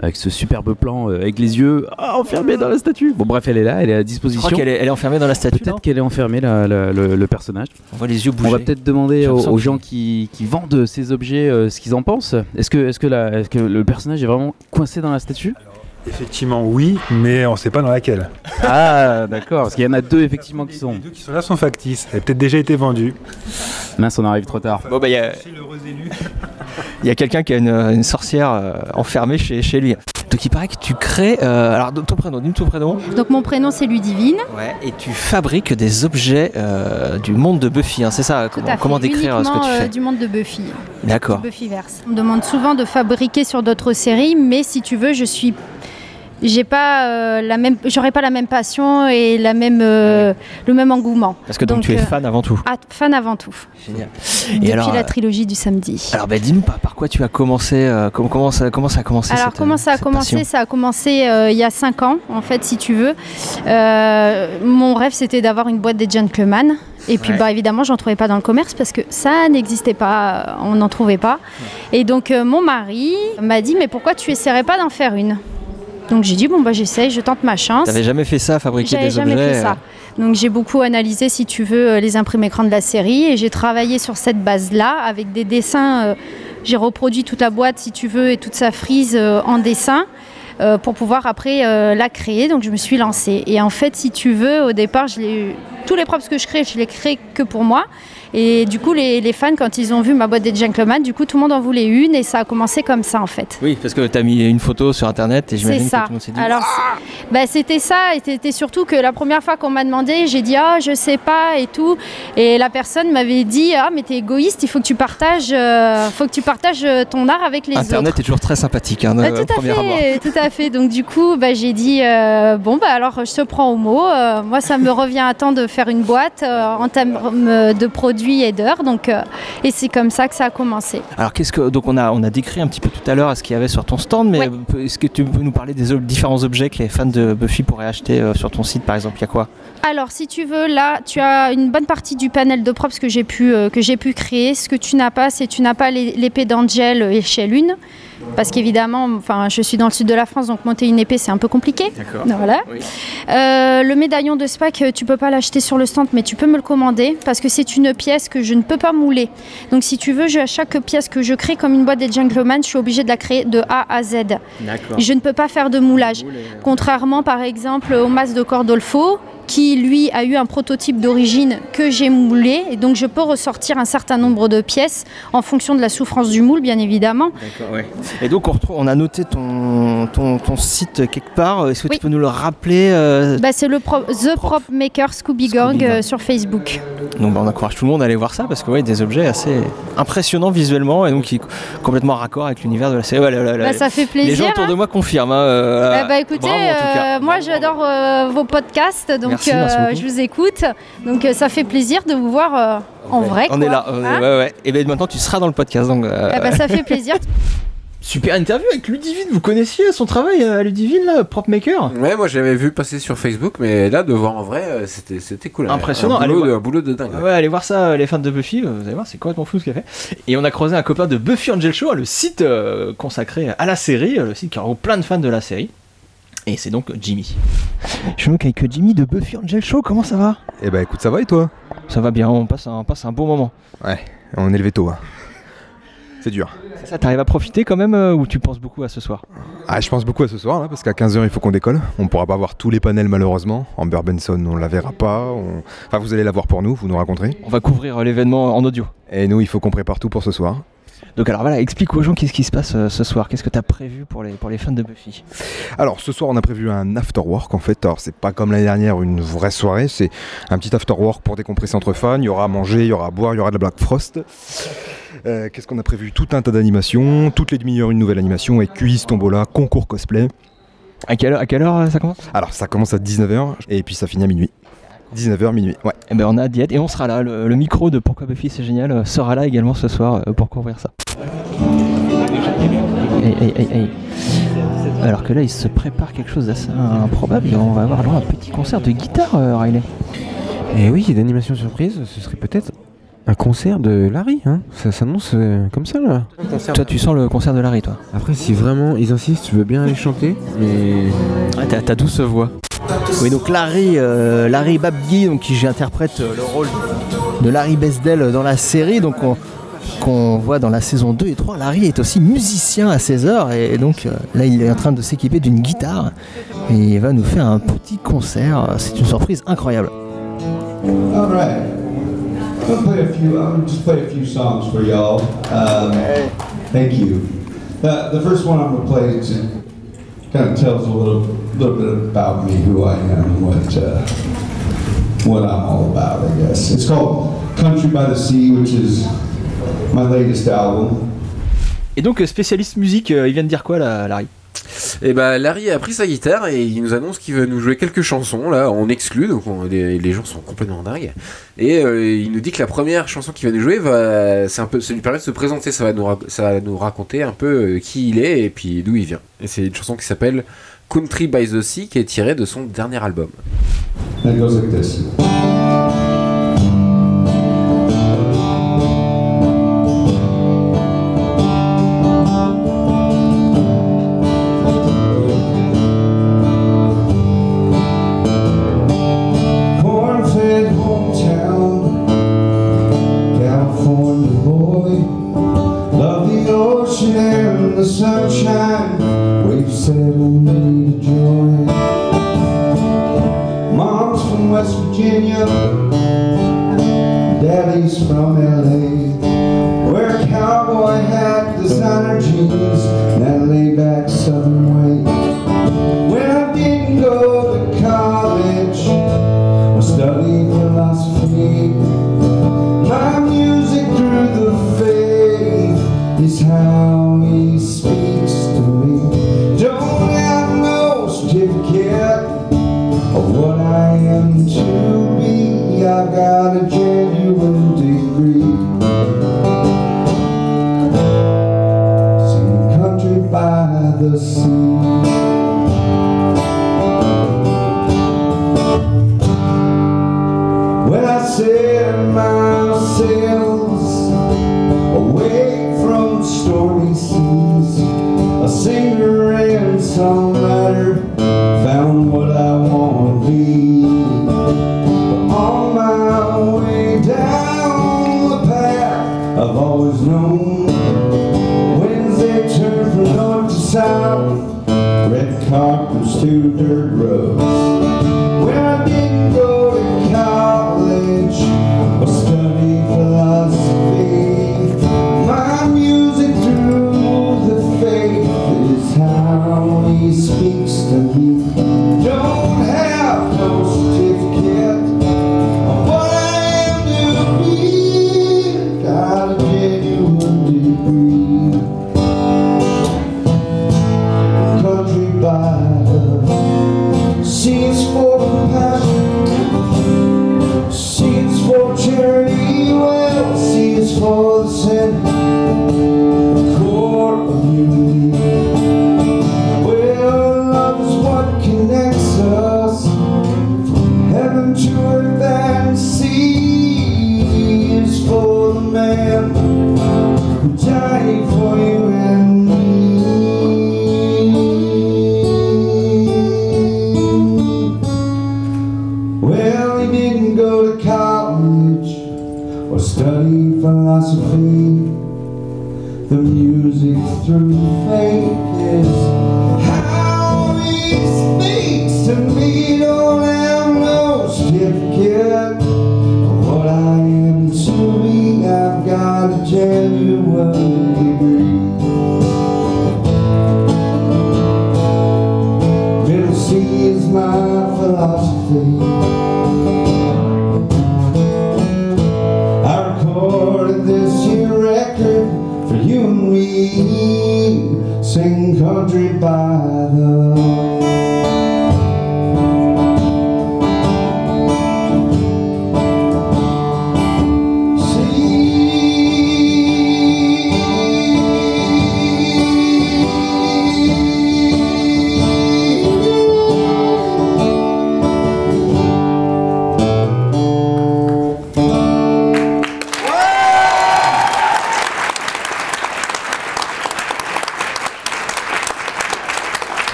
Avec ce superbe plan euh, avec les yeux ah, enfermés dans la statue. Bon, bref, elle est là, elle est à Je disposition. crois qu'elle est, elle est enfermée dans la statue. Peut-être qu'elle est enfermée, la- la- le, le personnage. On voit les yeux On va bouger. peut-être demander aux, gens qui, qui vendent ces objets euh, ce qu'ils en pensent. Est-ce que, est-ce, que la- est-ce que le personnage est vraiment coincé dans la statue? Effectivement, oui, mais on ne sait pas dans laquelle. Ah, d'accord, parce qu'il y en a deux effectivement qui sont. Les deux qui sont là sont factices. Elles ont peut-être déjà été vendues. Mince, on arrive trop tard. Bon, bah, il y a, il y a quelqu'un qui a une, une sorcière euh, enfermée chez, chez lui. Donc, il paraît que tu crées. euh, alors, ton prénom, dis-moi ton prénom. Donc mon prénom c'est Ludivine. Ouais, et tu fabriques des objets euh, du monde de Buffy, hein, c'est ça Tout Comment, à fait. comment décrire ce que tu euh, fais? du monde de Buffy. D'accord. Du Buffyverse. On me demande souvent de fabriquer sur d'autres séries, mais si tu veux, je suis j'ai pas euh, la même j'aurais pas la même passion et la même euh, le même engouement. Parce que donc, tu es euh, fan avant tout. ah, fan avant tout. Génial. Depuis alors, la trilogie du samedi. Alors, bah, dis-nous par, par quoi tu as commencé euh, comment, comment, ça, comment ça a commencé Alors cette, comment ça a commencé? passion? Ça a commencé il y a 5 ans en fait si tu veux. Mon rêve c'était d'avoir une boîte des gentlemen et puis Ouais. bah évidemment j'en trouvais pas dans le commerce parce que ça n'existait pas, on n'en trouvait pas. Et donc mon mari m'a dit mais pourquoi tu essaierais pas d'en faire une? Donc j'ai dit bon bah j'essaye, je tente ma chance. T'avais jamais fait ça, fabriquer des jamais objets fait ça. euh, Donc j'ai beaucoup analysé, si tu veux, euh, les imprimes écrans de la série et j'ai travaillé sur cette base-là avec des dessins. euh, j'ai reproduit toute la boîte, si tu veux, et toute sa frise euh, en dessin. euh, pour pouvoir après euh, la créer. Donc je me suis lancée. Et en fait, si tu veux, au départ, je tous les props que je crée, je les crée que pour moi. Et du coup, les, les fans, quand ils ont vu ma boîte des gentlemen, du coup, tout le monde en voulait une et ça a commencé comme ça en fait. Oui, parce que tu as mis une photo sur internet et j'imagine que tout le monde s'est dit. Alors, c'est- bah, c'était ça, et c'était surtout que la première fois qu'on m'a demandé, j'ai dit ah je sais pas et tout, et la personne m'avait dit ah mais t'es égoïste, il faut que tu partages, euh, faut que tu partages euh, ton art avec les Internet autres. est toujours très sympathique, hein, Bah, tout à fait, tout à fait. Donc du coup, bah, j'ai dit euh, bon bah alors je te prends au mot. Euh, moi, ça me revient à temps de faire une boîte euh, en termes euh, de produits et d'heures. Donc euh, et c'est comme ça que ça a commencé. Alors qu'est-ce que donc on a on a décrit un petit peu tout à l'heure ce qu'il y avait sur ton stand, mais euh, est-ce que tu peux nous parler des ob- différents objets que les fans de Buffy pourraient acheter euh, sur ton site par exemple? Il y a quoi? Alors, si tu veux, là, tu as une bonne partie du panel de props que j'ai pu, euh, que j'ai pu créer. Ce que tu n'as pas, c'est tu n'as pas l'épée d'Angel échelle 1. Parce qu'évidemment, enfin, je suis dans le sud de la France, donc monter une épée, c'est un peu compliqué. D'accord. Voilà. Euh, le médaillon de Spac, euh, tu peux pas l'acheter sur le stand, mais tu peux me le commander parce que c'est une pièce que je ne peux pas mouler. Donc, si tu veux, je, à chaque pièce que je crée, comme une boîte des Gentleman, je suis obligée de la créer de A à Z. D'accord. Je ne peux pas faire de moulage. Contrairement par exemple au masque de Cordolfo, qui lui a eu un prototype d'origine que j'ai moulé. Et donc je peux ressortir un certain nombre de pièces en fonction de la souffrance du moule, bien évidemment. D'accord, ouais. Et donc on retrouve, on a noté ton, ton, ton site quelque part. Est-ce que Oui. tu peux nous le rappeler euh, Bah, c'est le pro- The Prop Maker Scooby Gang euh, sur Facebook. Donc bah, on encourage tout le monde à aller voir ça parce que ouais, des objets assez impressionnants visuellement et donc qui est complètement raccord avec l'univers de la série. Ouais, la- la- la- Bah, ça fait Les gens plaisir, autour de hein. moi confirment. hein, euh, Ah bah écoutez, bravo, moi j'adore vos podcasts, donc Merci, merci euh, je vous écoute. Donc euh, ça fait plaisir de vous voir euh, en vrai. on quoi. est là. on est- Hein ouais, ouais. Et bien maintenant tu seras dans le podcast. Donc, euh, Ah bah, ça fait plaisir. Super interview avec Ludivine. Vous connaissiez son travail à Ludivine là, Prop Maker? Ouais, moi j'avais vu passer sur Facebook, mais là de voir en vrai, c'était c'était cool. Impressionnant. Un Allez boulot, de, voir. un boulot de dingue. Ouais, allez voir ça, les fans de Buffy, vous allez voir, c'est complètement fou ce qu'elle fait. Et on a croisé un copain de Buffy Angel Show, le site consacré à la série, le site qui regroupe plein de fans de la série. Et c'est donc Jimmy. Je suis donc avec Jimmy de Buffy Angel Show, comment ça va? Eh bah écoute, ça va et toi? Ça va bien, on passe un, on passe un bon moment. Ouais, on est levé tôt. hein. C'est dur. Ça, t'arrives à profiter quand même euh, ou tu penses beaucoup à ce soir? Ah, je pense beaucoup à ce soir là, parce qu'à 15h il faut qu'on décolle. On pourra pas voir tous les panels malheureusement. Amber Benson, on la verra pas. on- Enfin, vous allez la voir pour nous, vous nous raconterez. On va couvrir euh, l'événement en audio. Et nous, il faut qu'on prépare tout pour ce soir. Donc alors voilà, explique aux gens qu'est-ce qui se passe euh, ce soir, qu'est-ce que t'as prévu pour les, pour les fans de Buffy? Alors ce soir on a prévu un after work en fait. Alors c'est pas comme l'année dernière une vraie soirée, c'est un petit after work pour décompresser entre fans. Il y aura à manger, il y aura à boire, il y aura de la Black Frost. Euh, Qu'est-ce qu'on a prévu? Tout un tas d'animations, toutes les demi-heures une nouvelle animation avec quiz, tombola, concours cosplay. À quelle heure, à quelle heure euh, ça commence? Alors ça commence à 19h et puis ça finit à minuit. 19h minuit, ouais. Eh ben on a diète et on sera là. Le, le micro de Pourquoi Buffy c'est génial euh, sera là également ce soir euh, pour couvrir ça. Hey, hey, hey, hey. Alors que là il se prépare quelque chose d'assez improbable et on va avoir droit à un petit concert de guitare euh, Riley. Et oui, d'animation surprise, ce serait peut-être un concert de Larry. Hein ça s'annonce euh, comme ça là. Toi tu sens le concert de Larry toi Après, si vraiment ils insistent, tu veux bien aller chanter, mais. Ouais, t'as ta douce voix. Oui, donc Larry, euh, Larry Babgui, donc qui interprète euh, le rôle de Larry Besdell dans la série, donc on- qu'on voit dans la saison 2 et 3. Larry est aussi musicien à 16 heures et donc euh, là il est en train de s'équiper d'une guitare et il va nous faire un petit concert. C'est une surprise incroyable. All right. I'm gonna play a few. I'm gonna just play a few songs for y'all. Um, thank you. The, the first one I'm gonna play is kind of tells a little little bit about me, who I am, what uh, what I'm all about. I guess it's called "Country by the Sea," which is my latest album. Et donc spécialiste musique, euh, il vient de dire quoi là, Larry Et bah Larry a pris sa guitare et il nous annonce qu'il veut nous jouer quelques chansons là en exclu, donc on- les, les gens sont complètement dingues. Et euh, il nous dit que la première chanson qu'il va nous jouer va, c'est un peu, ça lui permet de se présenter, ça va nous, ça va nous raconter un peu euh, qui il est et puis d'où il vient. Et c'est une chanson qui s'appelle Country by the Sea qui est tirée de son dernier album. Philosophy,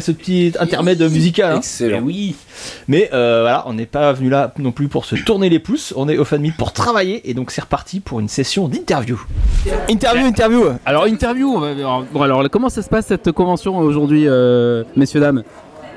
ce petit intermède musical. hein. Excellent. Oui. Mais euh, voilà, on n'est pas venu là non plus pour se tourner les pouces. On est au Fan Meet pour travailler. Et donc c'est reparti pour une session d'interview. Interview, interview. Alors interview, on va- alors, bon, alors comment ça se passe cette convention aujourd'hui, euh, messieurs dames?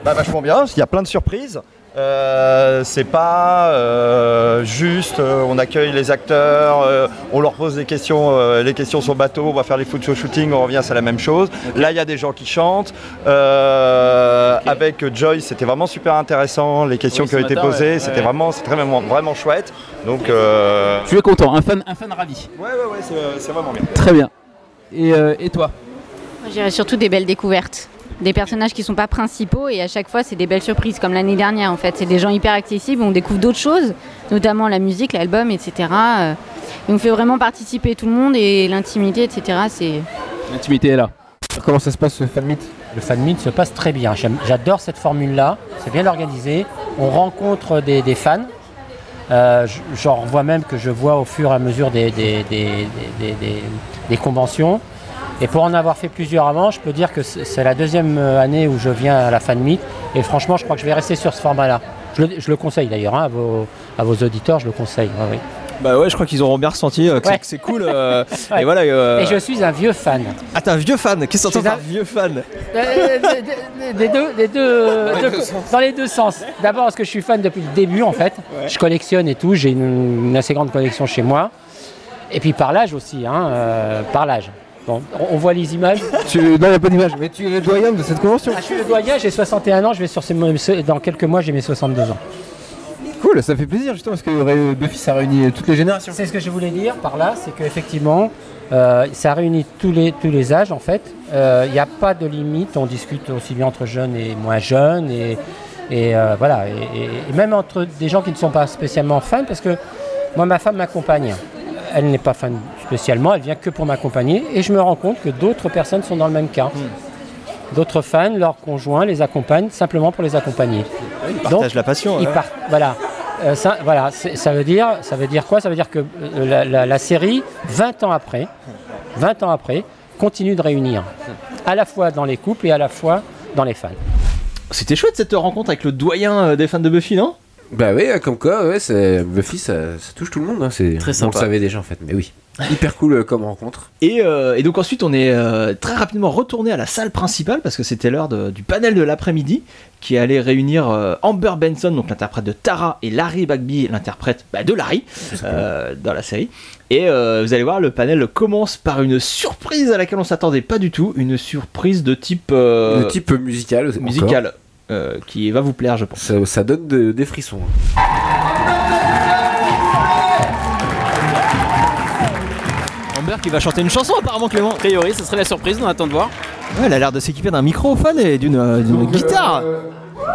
Bah vachement bien, parce qu'il y a plein de surprises. Euh, c'est pas euh, juste euh, on accueille les acteurs, euh, on leur pose des questions, euh, les questions sur bateau, on va faire les photo shooting, on revient, c'est la même chose. Là il y a des gens qui chantent. Euh, Avec Joyce, c'était vraiment super intéressant, les questions Oui, qui ont été matin, posées, ouais. c'était Ouais. vraiment, vraiment, vraiment chouette. Donc euh, Je suis content, un fan, un fan ravi. ouais ouais ouais, c'est- c'est vraiment bien. Très bien. Et, euh, et toi? Moi, J'irais surtout des belles découvertes. Des personnages qui sont pas principaux et à chaque fois c'est des belles surprises comme l'année dernière en fait. C'est des gens hyper accessibles, on découvre d'autres choses, notamment la musique, l'album, etc. euh, Et on fait vraiment participer tout le monde et l'intimité, etc. C'est L'intimité est là. Comment ça se passe ce fan meet Le fan meet se passe très bien. J'adore cette formule-là. C'est bien organisé. On rencontre des, des fans. Euh, J'en vois même que je vois au fur et à mesure des, des- des- des- des- des conventions. Et pour en avoir fait plusieurs avant, je peux dire que c'est la deuxième euh, année où je viens à la fan meet. Et franchement, je crois que je vais rester sur ce format-là. Je le, je le conseille d'ailleurs hein, à, vos, à vos auditeurs, je le conseille. ouais, oui. Bah ouais, je crois qu'ils auront bien ressenti euh, que c'est- Ouais. que c'est cool. euh, Ouais. Et voilà. euh, Et je suis un vieux fan. Ah, t'es un vieux fan Qu'est-ce que t'entends par un- vieux fan? Des- deux, des deux- Dans les deux- sens. dans les deux sens. D'abord parce que je suis fan depuis le début en fait. Je collectionne et tout. J'ai une, une assez grande collection chez moi. Et puis par l'âge aussi, hein, euh, par l'âge. Bon, on, on voit les images. Tu... Non, il n'y a pas d'image, mais tu es le doyen de cette convention. Ah, je suis le doyen, j'ai 61 ans, je vais sur ces, dans quelques mois j'ai mes 62 ans. Cool, ça fait plaisir justement parce que euh, Buffy ça réunit toutes les générations. C'est ce que je voulais dire par là, c'est qu'effectivement, euh, ça réunit tous les, tous les âges en fait. Euh, Il n'y a pas de limite, on discute aussi bien entre jeunes et moins jeunes. Et, et, euh, voilà, et, et- et même entre des gens qui ne sont pas spécialement fans, parce que moi ma femme m'accompagne. Elle n'est pas fan spécialement, elle vient que pour m'accompagner. Et je me rends compte que d'autres personnes sont dans le même cas. D'autres fans, leurs conjoints les accompagnent simplement pour les accompagner. ils partagent la passion, ils ouais. par- voilà. Euh, ça, voilà, ça veut dire, ça veut dire quoi? Ça veut dire que euh, la, la- la série, 20 ans après, 20 ans après, continue de réunir, à la fois dans les couples et à la fois dans les fans. C'était chouette cette rencontre avec le doyen euh, des fans de Buffy, non? Bah oui, comme quoi, ouais, c'est Buffy, ça, ça touche tout le monde. Hein. C'est Très On sympa. le savait déjà en fait, mais oui. Hyper cool euh, comme rencontre. Et, euh, et donc ensuite on est euh, très rapidement retourné à la salle principale parce que c'était l'heure du panel de l'après-midi qui allait réunir euh, Amber Benson, donc l'interprète de Tara, et Larry Bagby, l'interprète bah, de Larry dans la série. Et vous allez voir, le panel commence par une surprise à laquelle on s'attendait pas du tout, une surprise de type De type musical. encore. Euh, qui va vous plaire, je pense. Ça, ça donne de- des frissons. Amber qui va chanter une chanson apparemment Clément. A priori, ce serait la surprise, on attend de voir. Ouais, elle a l'air de s'équiper d'un microphone et d'une euh, guitare.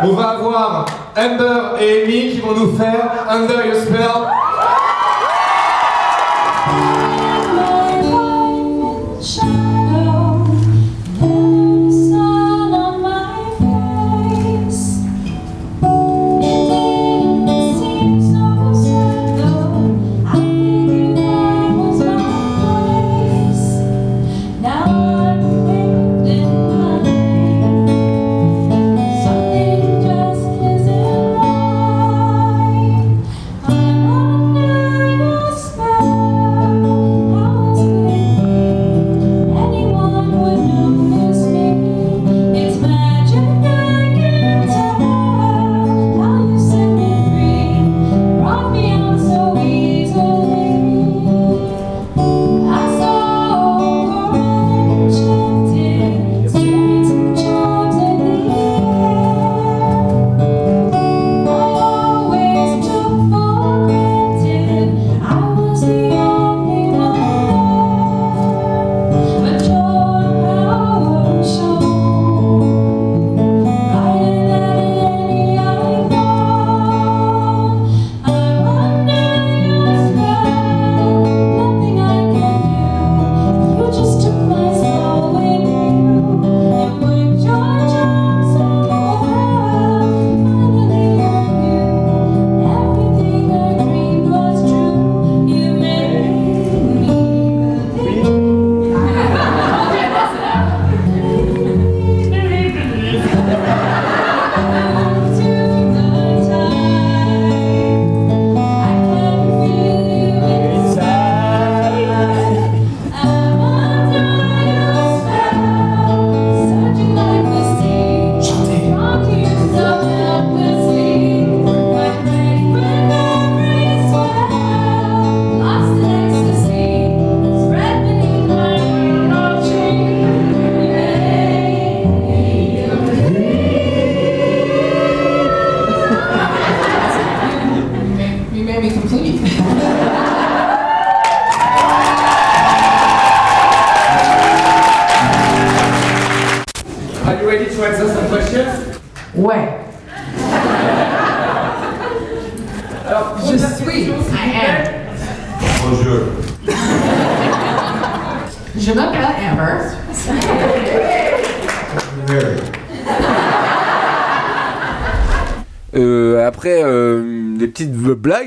On va avoir Amber et Amy qui vont nous faire Under Your Spell.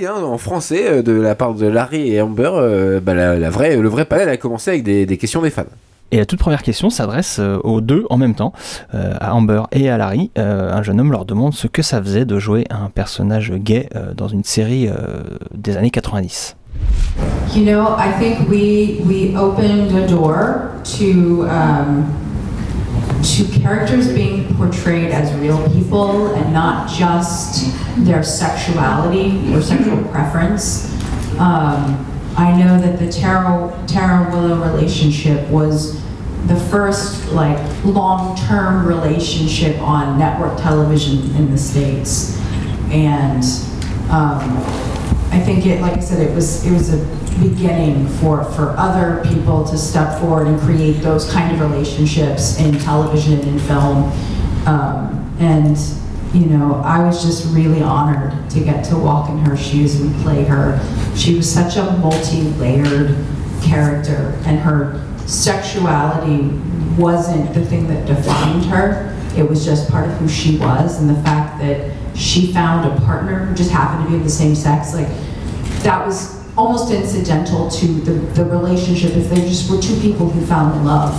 Hein, en français euh, de la part de Larry et Amber, euh, bah, la, la vraie, le vrai panel a commencé avec des, des questions des fans. Et la toute première question s'adresse euh, aux deux en même temps, euh, à Amber et à Larry. Euh, un jeune homme leur demande ce que ça faisait de jouer un personnage gay euh, dans une série des années 90. You know, I think we we opened a door to um, to characters being portrayed as real people and not just their sexuality or sexual preference. Um, I know that the Tara Tara Willow relationship was the first like long-term relationship on network television in the states, and um, I think it, like I said, it was it was a beginning for for other people to step forward and create those kind of relationships in television and in film, um, and you know, I was just really honored to get to walk in her shoes and play her. She was such a multi-layered character, and her sexuality wasn't the thing that defined her. It was just part of who she was, and the fact that she found a partner who just happened to be of the same sex, like that was almost incidental to the, the relationship if they just were two people who found love.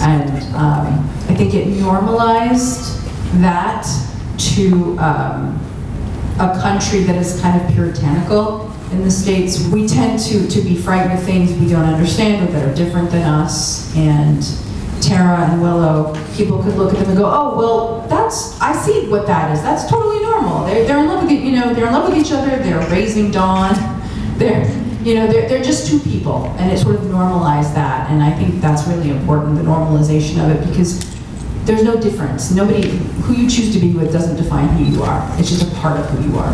And um, I think it normalized that to um, a country that is kind of puritanical. In the States, we tend to, to be frightened of things we don't understand or that are different than us. And Tara and Willow, people could look at them and go, oh, well, that's, I see what that is. That's totally normal. They're, they're in love with, you know, they're in love with each other. They're raising Dawn. They're, you know, they're, they're just two people. And it sort of normalized that. And I think that's really important, the normalization of it, because there's no difference. Nobody, who you choose to be with doesn't define who you are. It's just a part of who you are.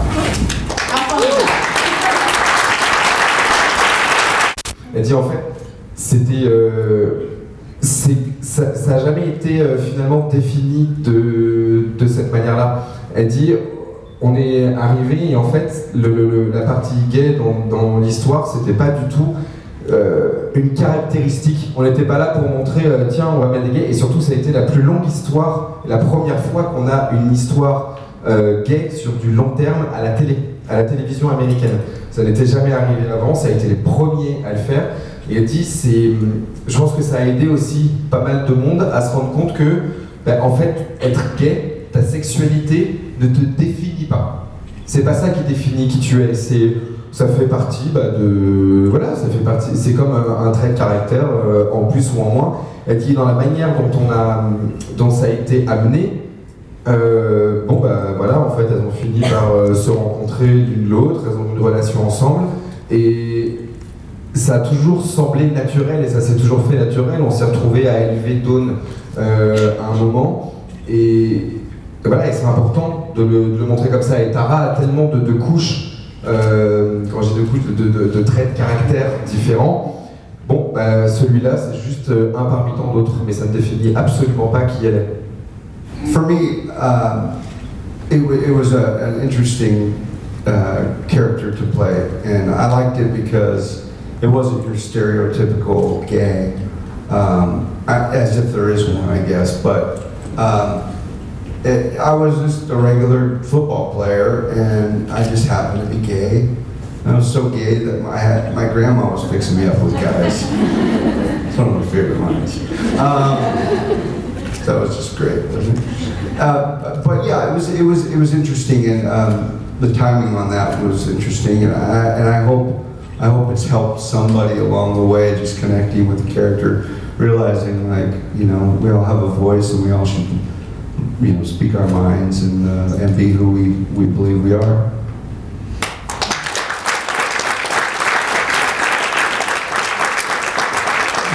Elle dit en fait, c'était. euh, ça n'a jamais été euh, finalement défini de, de cette manière-là. Elle dit on est arrivé et en fait, la partie gay dans, l'histoire, c'était pas du tout euh, une caractéristique. On n'était pas là pour montrer euh, tiens, on va mettre des gays. Et surtout, ça a été la plus longue histoire, la première fois qu'on a une histoire euh, gay sur du long terme à la télé, à la télévision américaine. Ça n'était jamais arrivé avant, ça a été les premiers à le faire. Et dit, c'est, je pense que ça a aidé aussi pas mal de monde à se rendre compte que, ben, en fait, être gay, ta sexualité ne te définit pas. C'est pas ça qui définit qui tu es. C'est, ça fait partie bah, de, voilà, ça fait partie. C'est comme un, un trait de caractère euh, en plus ou en moins. Dit dans la manière dont on a, dont ça a été amené. euh, bon bah voilà, en fait, elles ont fini par euh, se rencontrer l'une l'autre. Elles ont une relation ensemble et ça a toujours semblé naturel et ça s'est toujours fait naturel. On s'est retrouvé à élever Dawn euh, à un moment et voilà, et c'est important de le, de le montrer comme ça. Et Tara a tellement de, de couches, euh, quand j'ai de couches, de, de- traits de caractère différents. Bon, bah, celui-là, c'est juste euh, un parmi tant d'autres, mais ça ne définit absolument pas qui elle est. For me, um, it, it was a, an interesting uh, character to play, and I liked it because it wasn't your stereotypical gay, um, as if there is one, I guess. But um, it, I was just a regular football player, and I just happened to be gay. I was so gay that my, had, my grandma was fixing me up with guys. it's one of my favorite lines. Um, that was just great, wasn't it? Uh, but yeah, it was it was it was interesting, and um, the timing on that was interesting, and I and I hope I hope it's helped somebody along the way, just connecting with the character, realizing like you know we all have a voice and we all should you know speak our minds and uh, and be who we we believe we are.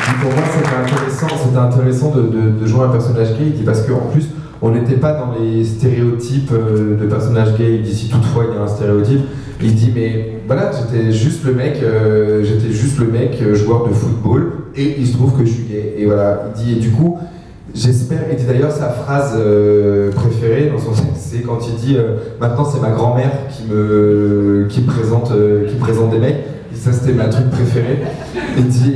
Puis pour moi, c'était intéressant, de, de- de jouer un personnage gay, parce qu'en plus, on n'était pas dans les stéréotypes euh, de personnages gays. Il dit si toutefois il y a un stéréotype, il dit mais voilà, j'étais juste le mec, euh, j'étais juste le mec euh, joueur de football, et il se trouve que je suis gay. Et voilà, il dit et du coup. J'espère, et d'ailleurs sa phrase euh, préférée dans son c'est quand il dit euh, maintenant c'est ma grand-mère qui me, qui présente, euh, qui présente des mecs. Ça c'était ma truc préférée. Il dit,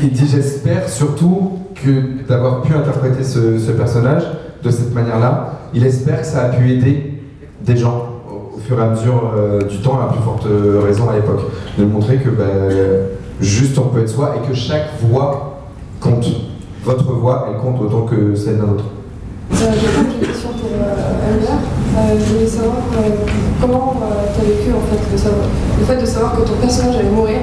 il dit j'espère surtout que d'avoir pu interpréter ce, ce personnage de cette manière-là, il espère que ça a pu aider des gens au, fur et à mesure du temps, à plus forte raison à l'époque, de montrer que bah, juste on peut être soi et que chaque voix compte. Votre voix, elle compte autant que celle d'un autre. Euh, J'ai pas une question pour euh, Albert. Euh, je voulais savoir euh, comment tu as vécu en fait, le, savoir- le fait de savoir que ton personnage allait mourir.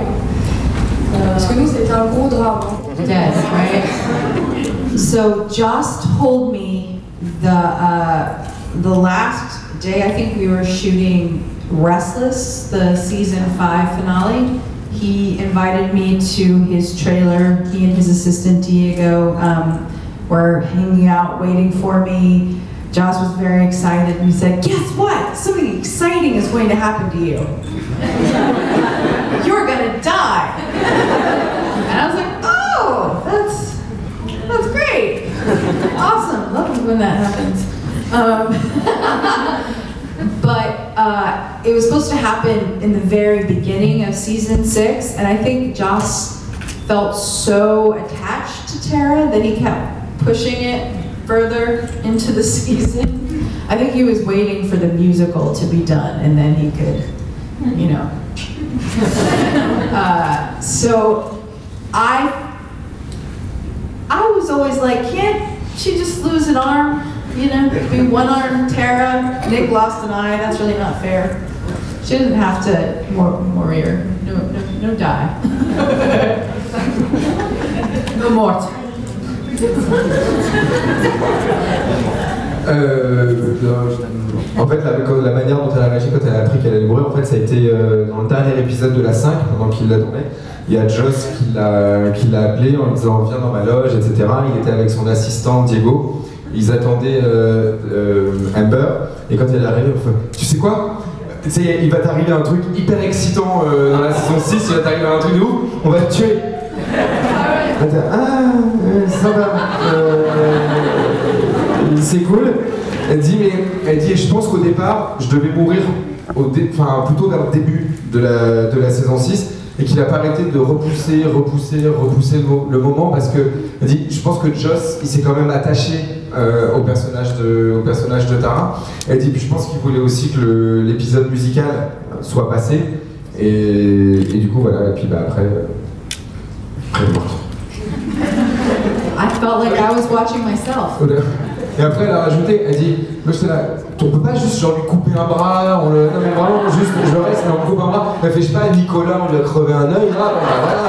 Euh, parce que nous, c'était un gros drame. hein. Dead, right? So Joss told me the uh, the last day I think we were shooting Restless, the season five finale. He invited me to his trailer. He and his assistant Diego um, were hanging out, waiting for me. Joss was very excited. and He said, "Guess what? Something exciting is going to happen to you. You're gonna die." And I was like, oh, that's that's great. awesome. Love when that happens. Um, but uh, it was supposed to happen in the very beginning of season six, and I think Joss felt so attached to Tara that he kept pushing it further into the season. I think he was waiting for the musical to be done, and then he could, you know. uh, so I I was always like, can't she just lose an arm? You know, be one arm Tara, Nick lost an eye. That's really not fair. She doesn't have to mor- Morir. No, no, no die. no mort. Euh, en fait, la, la manière dont elle a réagi quand elle a appris qu'elle allait mourir, en fait, ça a été euh, dans le dernier épisode de la 5, pendant qu'il l'attendait. Il y a Joss qui l'a appelé en lui disant Viens dans ma loge, etc. Il était avec son assistant Diego. Ils attendaient euh, euh, Amber. Et quand elle est arrivée, on fait Tu sais quoi? Il va t'arriver un truc hyper excitant euh, dans la saison 6, il va t'arriver un truc de ouf, on va te tuer. Ah, euh, ça va. C'est cool. Elle dit, mais elle dit, je pense qu'au départ, je devais mourir au dé- enfin, plutôt vers le début de la, de la saison 6 et qu'il n'a pas arrêté de repousser, repousser, repousser le, le moment parce que elle dit, je pense que Joss, il s'est quand même attaché euh, au, personnage de, au personnage de Tara. Elle dit, puis je pense qu'il voulait aussi que l'épisode musical soit passé et, et du coup, voilà, et puis bah, après, euh, après, elle est morte. I felt like I was watching myself. Et après, elle a rajouté, elle dit, moi j'étais là, on peut pas juste genre lui couper un bras, on le... non mais vraiment juste je reste, mais on coupe un bras. Elle fait, je sais pas, Nicolas, on lui a crevé un œil, là, bah voilà,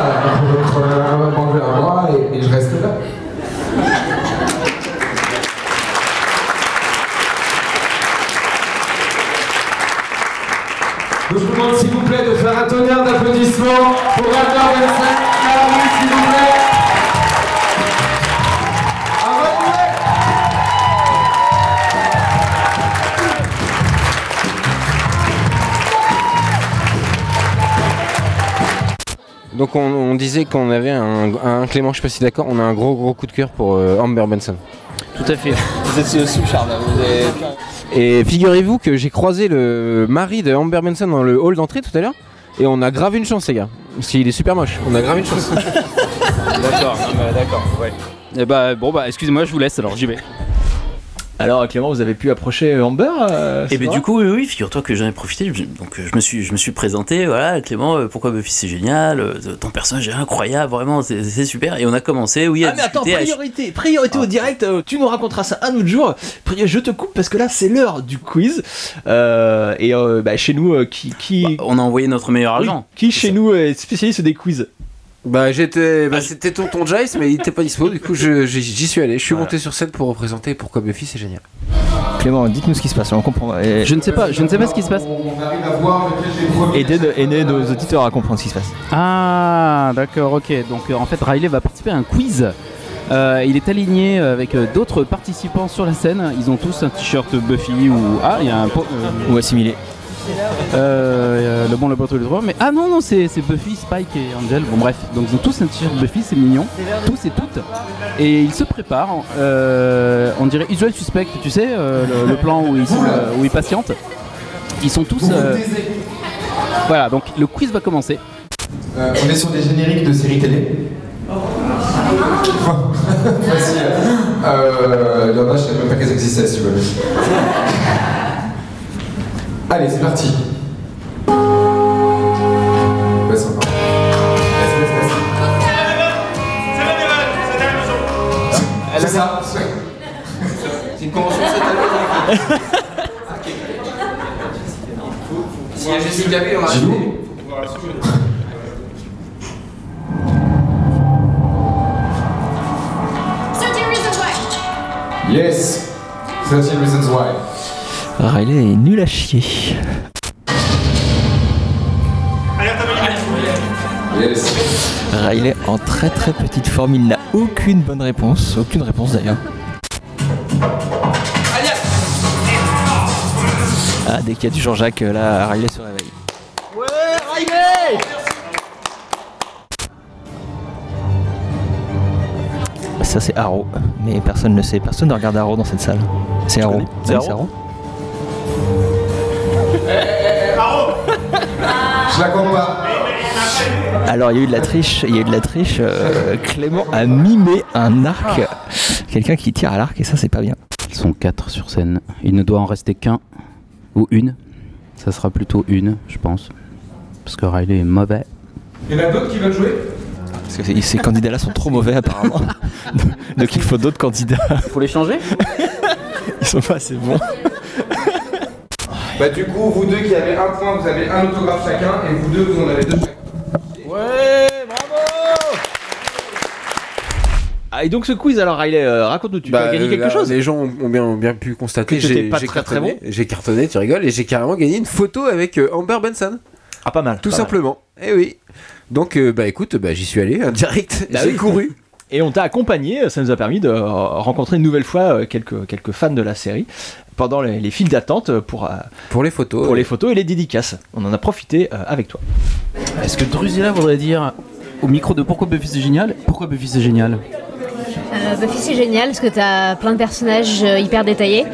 on lui a crevé un bras et, et je reste là. Je vous demande s'il vous plaît de faire un tonnerre d'applaudissements pour Radar Benson, à la rue, s'il vous plaît. Donc on, on disait qu'on avait un, un Clément, je sais pas si d'accord, on a un gros gros coup de cœur pour euh, Amber Benson. Tout à fait. Vous êtes sous charme, vous avez... Et figurez-vous que j'ai croisé le mari de Amber Benson dans le hall d'entrée tout à l'heure. Et on a grave une chance les gars. Parce qu'il est super moche. On a grave une chance. D'accord, d'accord, ouais. Et bah bon bah excusez-moi, je vous laisse alors j'y vais. Alors Clément, vous avez pu approcher Amber euh, Et c'est ben du coup oui, oui figure-toi que j'en ai profité, je- donc euh, je me suis je me suis présenté, voilà Clément, euh, pourquoi Buffy c'est génial, euh, ton personnage est incroyable, vraiment c'est super et on a commencé oui à Ah mais attends, priorité, priorité au direct, euh, tu nous raconteras ça un autre jour. Je te coupe parce que là c'est l'heure du quiz. Euh, et euh, bah, chez nous, euh, qui, qui... on a envoyé notre meilleur Oui, agent. Qui chez nous est spécialiste des quiz Bah j'étais, bah, c'était tonton Jace mais il était pas dispo. Du coup je- j'y suis allé. Je suis monté sur scène pour représenter pourquoi Buffy c'est génial. Clément, dites-nous ce qui se passe, on comprend. Je ne sais pas, je ne sais pas ce qui se passe. On arrive à voir lequel des premiers. Aidez, aidez nos auditeurs à comprendre ce qui se passe. Ah, d'accord, ok. Donc euh, en fait, Riley va participer à un quiz. Euh, il est aligné avec euh, d'autres participants sur la scène. Ils ont tous un t-shirt Buffy ou ah, il y a un euh, ou assimilé. Euh, le bon, le poteau, le droit. Mais ah non, non, c'est c'est Buffy, Spike et Angel. Bon, bref. Donc ils ont tous un t-shirt Buffy, c'est mignon. Tous et toutes. Et ils se préparent. euh, on dirait Usual Suspect, tu sais, euh, le, le plan où ils, sont, euh, où ils patientent. Ils sont tous. euh, Voilà, donc le quiz va commencer. Euh, on est sur des génériques de séries télé. Facile. Euh, il y en a, je savais même pas qu'elles existaient, si tu veux. Allez, c'est parti. C'est ça. C'est une convention cette année. S'il y a Jessica Biel, on va. Yes 13 Reasons Why. Riley est nul à chier. Riley en très très petite forme, il n'a aucune bonne réponse, aucune réponse d'ailleurs. Ah, dès qu'il y a du Jean-Jacques, là, Riley se réveille. Ouais, Riley Ça c'est Arrow, mais personne ne sait, personne ne regarde Arrow dans cette salle. C'est Arrow. C'est Arrow Alors il y a eu de la triche, il y a eu de la triche. euh, Clément a mimé un arc, quelqu'un qui tire à l'arc et ça c'est pas bien. Ils sont quatre sur scène. Il ne doit en rester qu'un ou une. Ça sera plutôt une, je pense. Parce que Riley est mauvais. Il y en a d'autres qui veulent jouer? Parce que ces- ces candidats-là sont trop mauvais apparemment. Donc il faut d'autres candidats. Faut les changer? Ils sont pas assez bons. Bah du coup, vous deux qui avez un point, vous avez un autographe chacun, et vous deux, vous en avez deux chacun. Ouais, bravo Ah et donc ce quiz alors Riley, euh, raconte-nous, tu Bah, as gagné euh, quelque là, chose Les gens ont ont bien, ont bien pu constater Que t'étais j'ai pas j'ai très, très cartonné, bon j'ai cartonné, tu rigoles, et j'ai carrément gagné une photo avec euh, Amber Benson. Ah pas mal. Tout pas mal. simplement. Eh oui. Donc euh, bah écoute, bah, j'y suis allé, hein, direct, Bah j'ai oui. couru. Et on t'a accompagné, ça nous a permis de euh, rencontrer une nouvelle fois euh, quelques, quelques fans de la série pendant les, les files d'attente pour, euh, Pour les photos. pour les photos et les dédicaces. On en a profité euh, avec toi. Est-ce que Drusilla voudrait dire au micro de pourquoi Buffy c'est génial? Pourquoi Buffy c'est génial? Euh, Buffy c'est génial parce que t'as plein de personnages euh, hyper détaillés.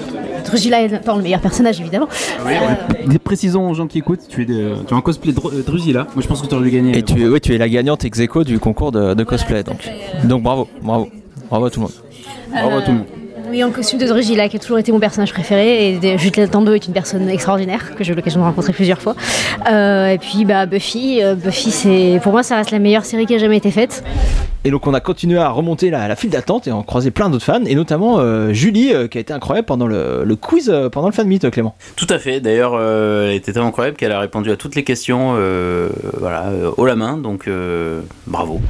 Drusilla est pas le meilleur personnage évidemment. Euh, Précisons aux gens qui écoutent, tu es, de- tu as un cosplay de Dru- Drusilla. Moi je pense que tu aurais dû gagner. Et tu, es- ouais, tu es la gagnante ex aequo du concours de, de cosplay. Donc. donc bravo, bravo. Bravo à tout le monde. Bravo à tout le monde. Oui, en costume de Drusilla, qui a toujours été mon personnage préféré, et de- Juliette Tando est une personne extraordinaire que j'ai eu l'occasion de rencontrer plusieurs fois. Euh, et puis bah, Buffy, euh, Buffy c'est pour moi ça reste la meilleure série qui a jamais été faite. Et donc on a continué à remonter la, la file d'attente et on a croisé plein d'autres fans, et notamment euh, Julie euh, qui a été incroyable pendant le, le quiz, euh, pendant le fan meet, Clément. Tout à fait. D'ailleurs, euh, elle était tellement incroyable qu'elle a répondu à toutes les questions, euh, voilà, euh, haut la main. Donc, euh, bravo.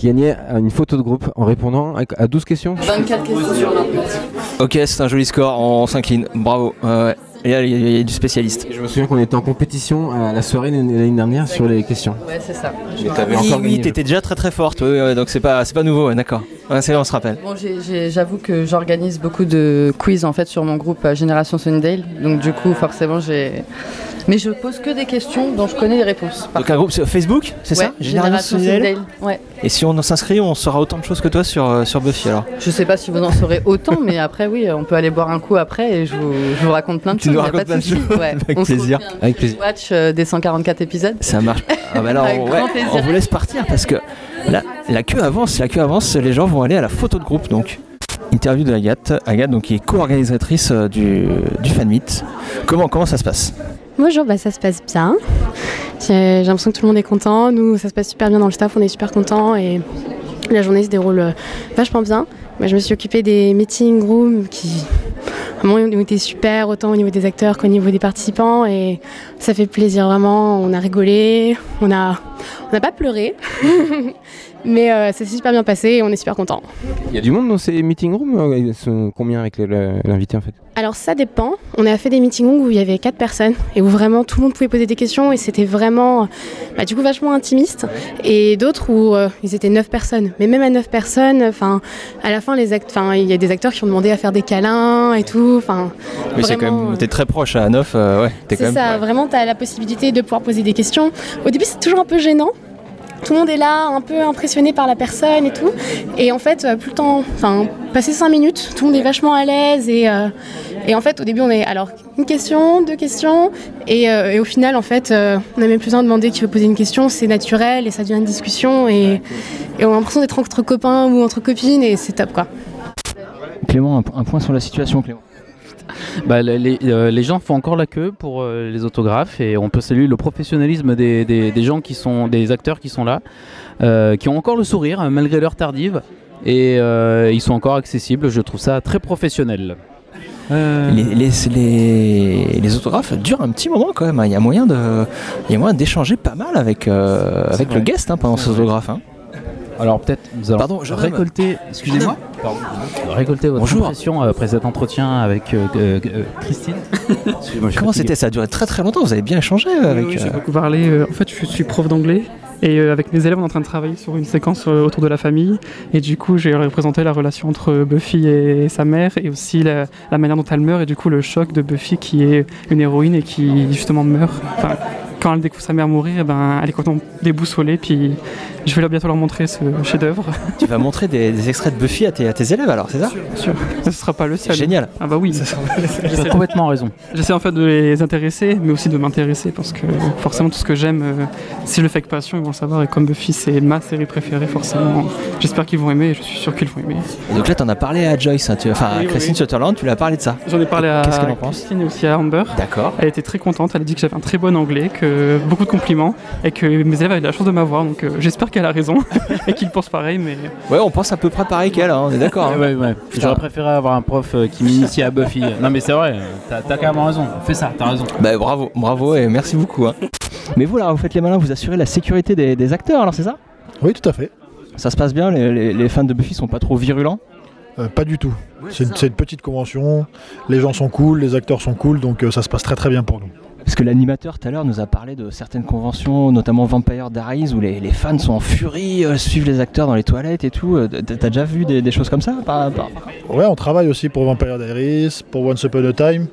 Qui gagnait une photo de groupe en répondant à- à 12 questions 24 questions sur 24. Ok, c'est un joli score, on s'incline, bravo. Ouais. Et là, il y, a- il y a du spécialiste. Je me souviens qu'on était en compétition à la soirée l'année dernière sur les questions. Ouais, c'est ça. Mais t'avais Oui, encore oui, t'étais déjà très très forte, ouais, donc c'est pas, c'est pas nouveau, ouais, d'accord. Ouais, c'est on se rappelle. Bon, j'avoue que j'organise beaucoup de quiz en fait sur mon groupe euh, Génération Sunnydale, donc du coup forcément j'ai. Mais je pose que des questions dont je connais les réponses. Donc un groupe sur Facebook, c'est Ouais, ça Génération Sunnydale? Ouais. Et si on s'inscrit, on saura autant de choses que toi sur, euh, sur Buffy alors? Je sais pas si vous en saurez autant, mais après oui, on peut aller boire un coup après et je vous, je vous raconte plein de Tu nous y a racontes pas plein de souci. choses, Ouais. avec On se plaisir. Avec plaisir. Watch euh, des 144 épisodes. Ça marche. Ah bah là, on, ouais, vous laisse partir parce que la, la queue avance, la queue avance, les gens vont aller à la photo de groupe donc. Interview de Agathe, Agathe donc qui est co-organisatrice euh, du, du fan meet. Comment, comment ça se passe? Bonjour, bah ça se passe bien. J'ai l'impression que tout le monde est content. Nous, ça se passe super bien dans le staff, on est super contents et la journée se déroule euh, vachement bien. Moi, je me suis occupée des meeting rooms qui vraiment ont été super, autant au niveau des acteurs qu'au niveau des participants et ça fait plaisir vraiment. On a rigolé, on a, on n'a pas pleuré, mais euh, ça s'est super bien passé et on est super contents. Il y a du monde dans ces meeting rooms euh, Ils sont Combien avec l'invité en fait? Alors ça dépend. On a fait des meeting rooms où il y avait quatre personnes et où vraiment tout le monde pouvait poser des questions et c'était vraiment bah, du coup vachement intimiste. Et d'autres où euh, ils étaient neuf personnes. Mais même à neuf personnes, enfin à la fin les actes, enfin il y a des acteurs qui ont demandé à faire des câlins et tout. Enfin Mais c'est quand vraiment, même, t'es très proche à 9, euh, ouais, t'es quand c'est même. ça, vraiment, tu as la possibilité de pouvoir poser des questions. Au début, c'est toujours un peu gênant. Tout le monde est là, un peu impressionné par la personne et tout. Et en fait, euh, plus le temps, enfin, passer cinq minutes, tout le monde est vachement à l'aise. Et, euh, et en fait, au début, on est alors une question, deux questions. Et, euh, et au final, en fait, on n'a même plus besoin de demander qui veut poser une question. C'est naturel et ça devient une discussion. Et, et on a l'impression d'être entre copains ou entre copines. Et c'est top, quoi. Clément, un point sur la situation, Clément. Bah, les, euh, les gens font encore la queue pour euh, les autographes et on peut saluer le professionnalisme des, des- des gens qui sont des acteurs qui sont là, euh, qui ont encore le sourire euh, malgré l'heure tardive et euh, ils sont encore accessibles. Je trouve ça très professionnel. Euh, les, les, les, les autographes durent un petit moment quand même. hein. Il y a moyen de, il y a moyen d'échanger pas mal avec, euh, avec le guest hein, pendant ces autographes. hein. Alors peut-être nous allons Pardon, récolter. Excusez-moi. Récolter votre Bonjour. impression euh, après cet entretien avec euh, euh, euh, Christine. Comment c'était? Ça a duré très très longtemps. Vous avez bien échangé euh, avec. Oui, j'ai beaucoup parlé. En fait, je suis prof d'anglais. Et euh, avec mes élèves, on est en train de travailler sur une séquence euh, autour de la famille. Et du coup, j'ai représenté la relation entre Buffy et sa mère, et aussi la, la manière dont elle meurt, et du coup, le choc de Buffy qui est une héroïne et qui justement meurt. Enfin, quand elle découvre sa mère mourir, eh ben, elle est complètement déboussolée. Puis je vais leur- bientôt leur montrer ce chef-d'œuvre. Tu vas montrer des, des extraits de Buffy à tes, à tes élèves alors, c'est ça Bien sûr. Ce sera pas le seul. Génial. Ah bah oui. Tu as complètement raison. J'essaie en fait de les intéresser, mais aussi de m'intéresser parce que forcément tout ce que j'aime, euh, si je le fais avec passion, ils vont le savoir. Et comme Buffy, c'est ma série préférée, forcément, j'espère qu'ils vont aimer. Et je suis sûr qu'ils vont aimer. Et Donc là, t'en as parlé à Joyce, hein, tu- enfin à Christine oui. Sutherland, tu lui as parlé de ça. J'en ai parlé à Qu'est-ce qu'elle en pense Christine et aussi à Amber. D'accord. Elle était très contente. Elle a dit que j'avais un très bon anglais, que beaucoup de compliments et que mes élèves avaient de la chance de m'avoir. Donc euh, j'espère qu'elle a raison et qu'ils pensent pareil. Mais Ouais, on pense à peu près pareil qu'elle, hein, on est d'accord. hein. Ouais, ouais. J'aurais préféré avoir un prof euh, qui m'initie à Buffy. Non mais c'est vrai, t'as t'as carrément raison. Fais ça, t'as raison. Bah bravo, bravo et merci beaucoup. hein. Mais vous là, vous faites les malins, vous assurez la sécurité des, des acteurs, alors c'est ça? Oui, tout à fait. Ça se passe bien, les, les- les fans de Buffy sont pas trop virulents? Euh, pas du tout. c'est une, c'est une petite convention, les gens sont cool, les acteurs sont cool, donc euh, ça se passe très très bien pour nous. Parce que l'animateur tout à l'heure nous a parlé de certaines conventions, notamment Vampire Diaries, où les, les fans sont en furie, euh, suivent les acteurs dans les toilettes et tout. Euh, T'as déjà vu des, des choses comme ça par- par- Ouais, on travaille aussi pour Vampire Diaries, pour Once Upon a Time.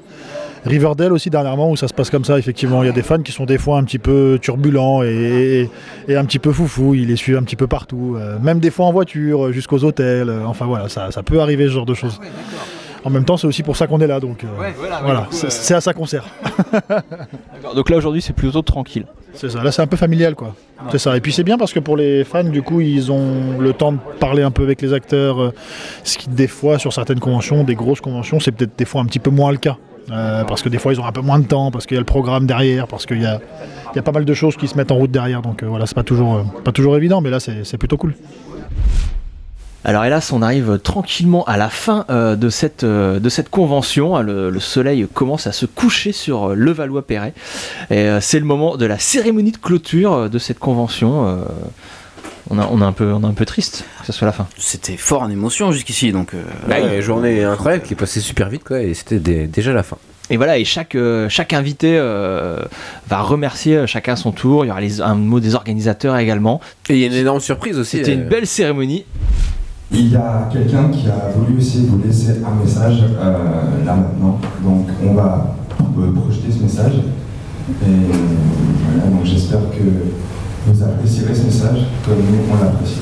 Riverdale aussi dernièrement où ça se passe comme ça effectivement. Il y a des fans qui sont des fois un petit peu turbulents et, et un petit peu foufou ils les suivent un petit peu partout euh, même des fois en voiture jusqu'aux hôtels. Euh, enfin voilà ça, ça peut arriver ce genre de choses en même temps c'est aussi pour ça qu'on est là donc euh, voilà, c'est euh, c'est à ça qu'on sert. Donc là aujourd'hui c'est plutôt tranquille. c'est ça là c'est un peu familial quoi. C'est ça et puis c'est bien parce que pour les fans du coup ils ont le temps de parler un peu avec les acteurs euh, ce qui des fois sur certaines conventions des grosses conventions c'est peut-être des fois un petit peu moins le cas Euh, parce que des fois ils ont un peu moins de temps parce qu'il y a le programme derrière parce qu'il y a, il y a pas mal de choses qui se mettent en route derrière donc euh, voilà c'est pas toujours euh, pas toujours évident mais là c'est plutôt cool Alors hélas, on arrive tranquillement à la fin euh, de, cette, euh, de cette convention. hein. Le, le soleil commence à se coucher sur euh, le Valois-Perret. Et euh, c'est le moment de la cérémonie de clôture euh, de cette convention. euh. on, a, on, a un peu, on est un peu triste que ce soit la fin. C'était fort en émotion jusqu'ici, donc. euh, Bah, une journée incroyable qui est passée super vite quoi et c'était dé- déjà la fin. Et voilà, et chaque, euh, chaque invité euh, va remercier chacun à son tour. Il y aura les- un mot des organisateurs également. Et il y a une énorme surprise aussi. C'était euh, une belle cérémonie. Il y a quelqu'un qui a voulu de vous laisser un message euh, là maintenant. Donc on va projeter ce message. Et voilà, donc j'espère que vous apprécierez ce message comme nous on l'apprécie.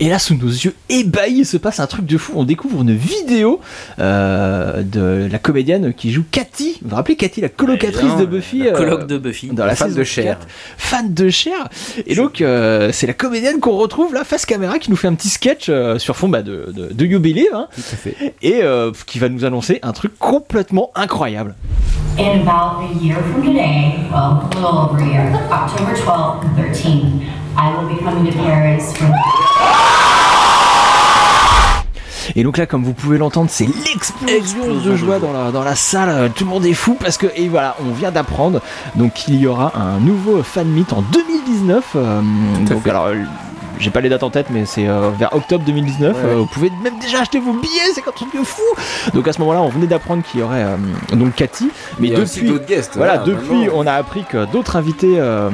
Et là, sous nos yeux ébahis, il se passe un truc de fou. On découvre une vidéo euh, de la comédienne qui joue Cathy. Vous vous rappelez Cathy, la colocatrice de Buffy la euh, coloc de Buffy. Dans la Fan de chair. 4. Fan de chair. Et donc, euh, c'est la comédienne qu'on retrouve là, face caméra, qui nous fait un petit sketch euh, sur fond bah, de, de, de You Believe. hein. Et euh, qui va nous annoncer un truc complètement incroyable. In about a year from today, well, a little over a year, October 12th and 13th, I will be coming to Paris for Et donc là, comme vous pouvez l'entendre, c'est l'explosion de joie dans la, dans la salle. Tout le monde est fou parce que, et voilà, on vient d'apprendre donc qu'il y aura un nouveau fan meet en 2019. euh, donc alors. J'ai pas les dates en tête, mais c'est euh, vers octobre 2019. Ouais. Euh, vous pouvez même déjà acheter vos billets, c'est truc de fou. Donc à ce moment-là, on venait d'apprendre qu'il y aurait euh, donc Cathy, mais depuis, guests, voilà, voilà, depuis, on a appris que d'autres invités euh,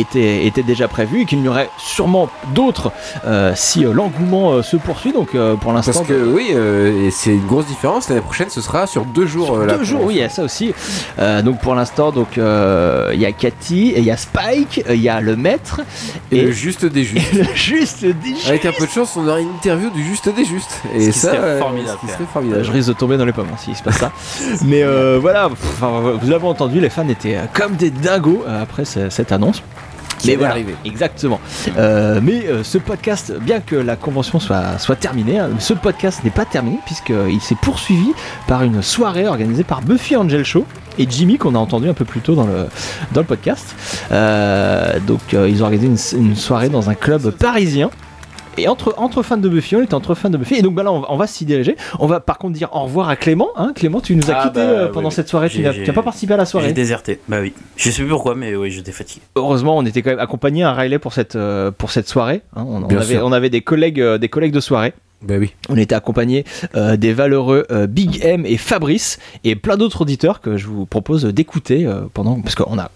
était, était déjà prévu et qu'il y aurait sûrement d'autres euh, si euh, l'engouement euh, se poursuit. Donc euh, pour l'instant, Parce que oui, euh, et c'est une grosse différence. L'année prochaine, ce sera sur deux jours. euh, la deux jours, oui, il y a ça aussi. Euh, donc pour l'instant, donc euh, il y a Cathy, il y a Spike, il y a le maître Et le juste des justes. le juste des justes. Avec un peu de chance, on aurait une interview du juste des justes. Et Ce qui ça, serait formidable. ce qui serait formidable. Je risque de tomber dans les pommes hein, s'il se passe ça. Mais euh, voilà, vous l'avez entendu, les fans étaient comme des dingos après ce- cette annonce. Qui Mais voilà, arriver. exactement. Euh, mais euh, ce podcast, bien que la convention soit, soit terminée, hein, ce podcast n'est pas terminé puisqu'il s'est poursuivi par une soirée organisée par Buffy Angel Show et Jimmy qu'on a entendu un peu plus tôt dans le, dans le podcast. Euh, donc euh, ils ont organisé une, une soirée dans un club parisien. Et entre, entre fans de Buffy, on était entre fans de Buffy. Et donc bah là, on, va- on va s'y diriger. On va par contre dire au revoir à Clément. Hein. Clément, tu nous as Ah, quitté bah, euh, pendant oui. cette soirée. Tu n'as pas participé à la soirée. J'ai déserté, bah oui. Je sais plus pourquoi, mais oui, j'étais fatigué. Heureusement, on était quand même accompagné à Riley pour cette, euh, pour cette soirée. hein. On, on Bien avait, sûr. on avait des collègues, euh, des collègues de soirée. Bah oui. On était accompagné euh, des valeureux euh, Big M et Fabrice et plein d'autres auditeurs que je vous propose d'écouter euh, pendant parce qu'on a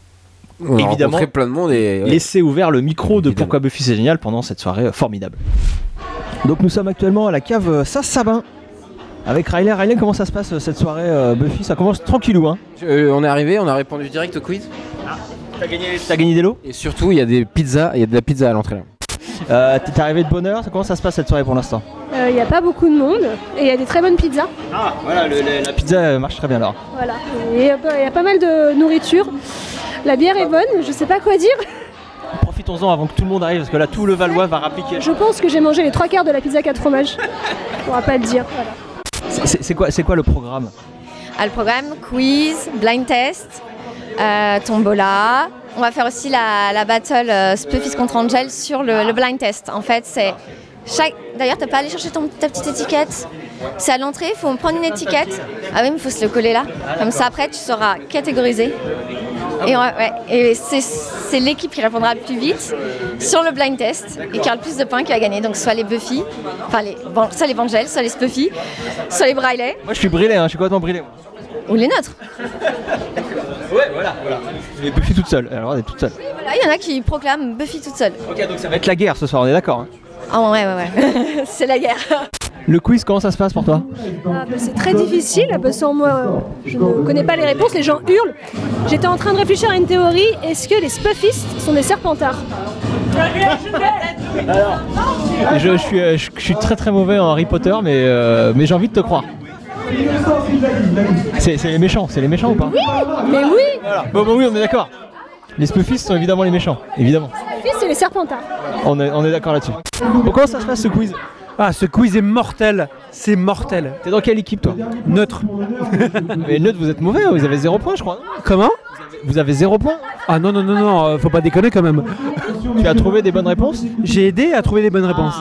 On a évidemment rencontré plein de monde et. ouais. laissé ouvert le micro de Pourquoi Buffy c'est génial pendant cette soirée euh, formidable. Donc nous sommes actuellement à la cave euh, Saint-Sabin avec Riley. Riley, comment ça se passe euh, cette soirée euh, Buffy? Ça commence tranquillou, hein Euh, on est arrivé, on a répondu direct au quiz. T'as gagné, t'as gagné des lots? Et surtout, il y a des pizzas, il y a de la pizza à l'entrée là. euh, T'es arrivé de bonne heure? Comment ça se passe cette soirée pour l'instant? Il n'y a pas beaucoup de monde et il y a des très bonnes pizzas. Ah, voilà, la pizza marche très bien alors. Voilà. Y a il y a pas mal de nourriture. La bière est bonne, je sais pas quoi dire. Profitons-en avant que tout le monde arrive parce que là tout le Valois va rappliquer. Je pense que j'ai mangé les trois quarts de la pizza 4 fromages. On pourra pas te dire. Voilà. C'est- quoi, le programme? Ah, le programme quiz, blind test, euh, tombola. On va faire aussi la, la battle euh, Spuffis contre Angel sur le, le blind test. En fait, c'est chaque. D'ailleurs, t'as pas allé chercher ton- ta petite étiquette? C'est à l'entrée, il faut prendre une étiquette. Ah oui, mais il faut se le coller là. Comme ça, après, tu seras catégorisé. Et, on va- ouais, et c'est, l'équipe qui répondra le plus vite sur le blind test et qui aura le plus de points qui va gagner. Donc, soit les Buffy, enfin, les, bon, soit les Vangel, soit les Spuffy, soit les Briley Moi je suis brûlé, hein, je suis complètement brûlé. moi. ou les nôtres. Ouais, voilà, voilà. Et Buffy toute seule. Alors elle est toute seule. Voilà, il y en a qui proclament Buffy toute seule. Ok, donc ça va être la guerre ce soir, on est d'accord. hein. Ah ouais, ouais, ouais. c'est la guerre. Le quiz, comment ça se passe pour toi Ah, bah, c'est très difficile parce que moi, je ne connais pas les réponses, les gens hurlent. J'étais en train de réfléchir à une théorie. Est-ce que les Spuffistes sont des serpentards je, je suis, euh, je, je suis très très mauvais en Harry Potter, mais, euh, mais j'ai envie de te croire. C'est les méchants, c'est les méchants ou pas Oui, mais oui Voilà. Bon, bon, oui, on est d'accord. Les Spuffistes sont évidemment les méchants, évidemment. Spuffistes, c'est les serpentards. On est, on est d'accord là-dessus. Bon, comment ça se passe ce quiz? Ah, ce quiz est mortel. C'est mortel. T'es dans quelle équipe toi Neutre. Mais neutre, vous êtes mauvais, vous avez zéro point, je crois. Comment Vous avez zéro point Ah non, non, non, non, euh, faut pas déconner quand même. Tu as trouvé des bonnes réponses J'ai aidé à trouver des bonnes réponses.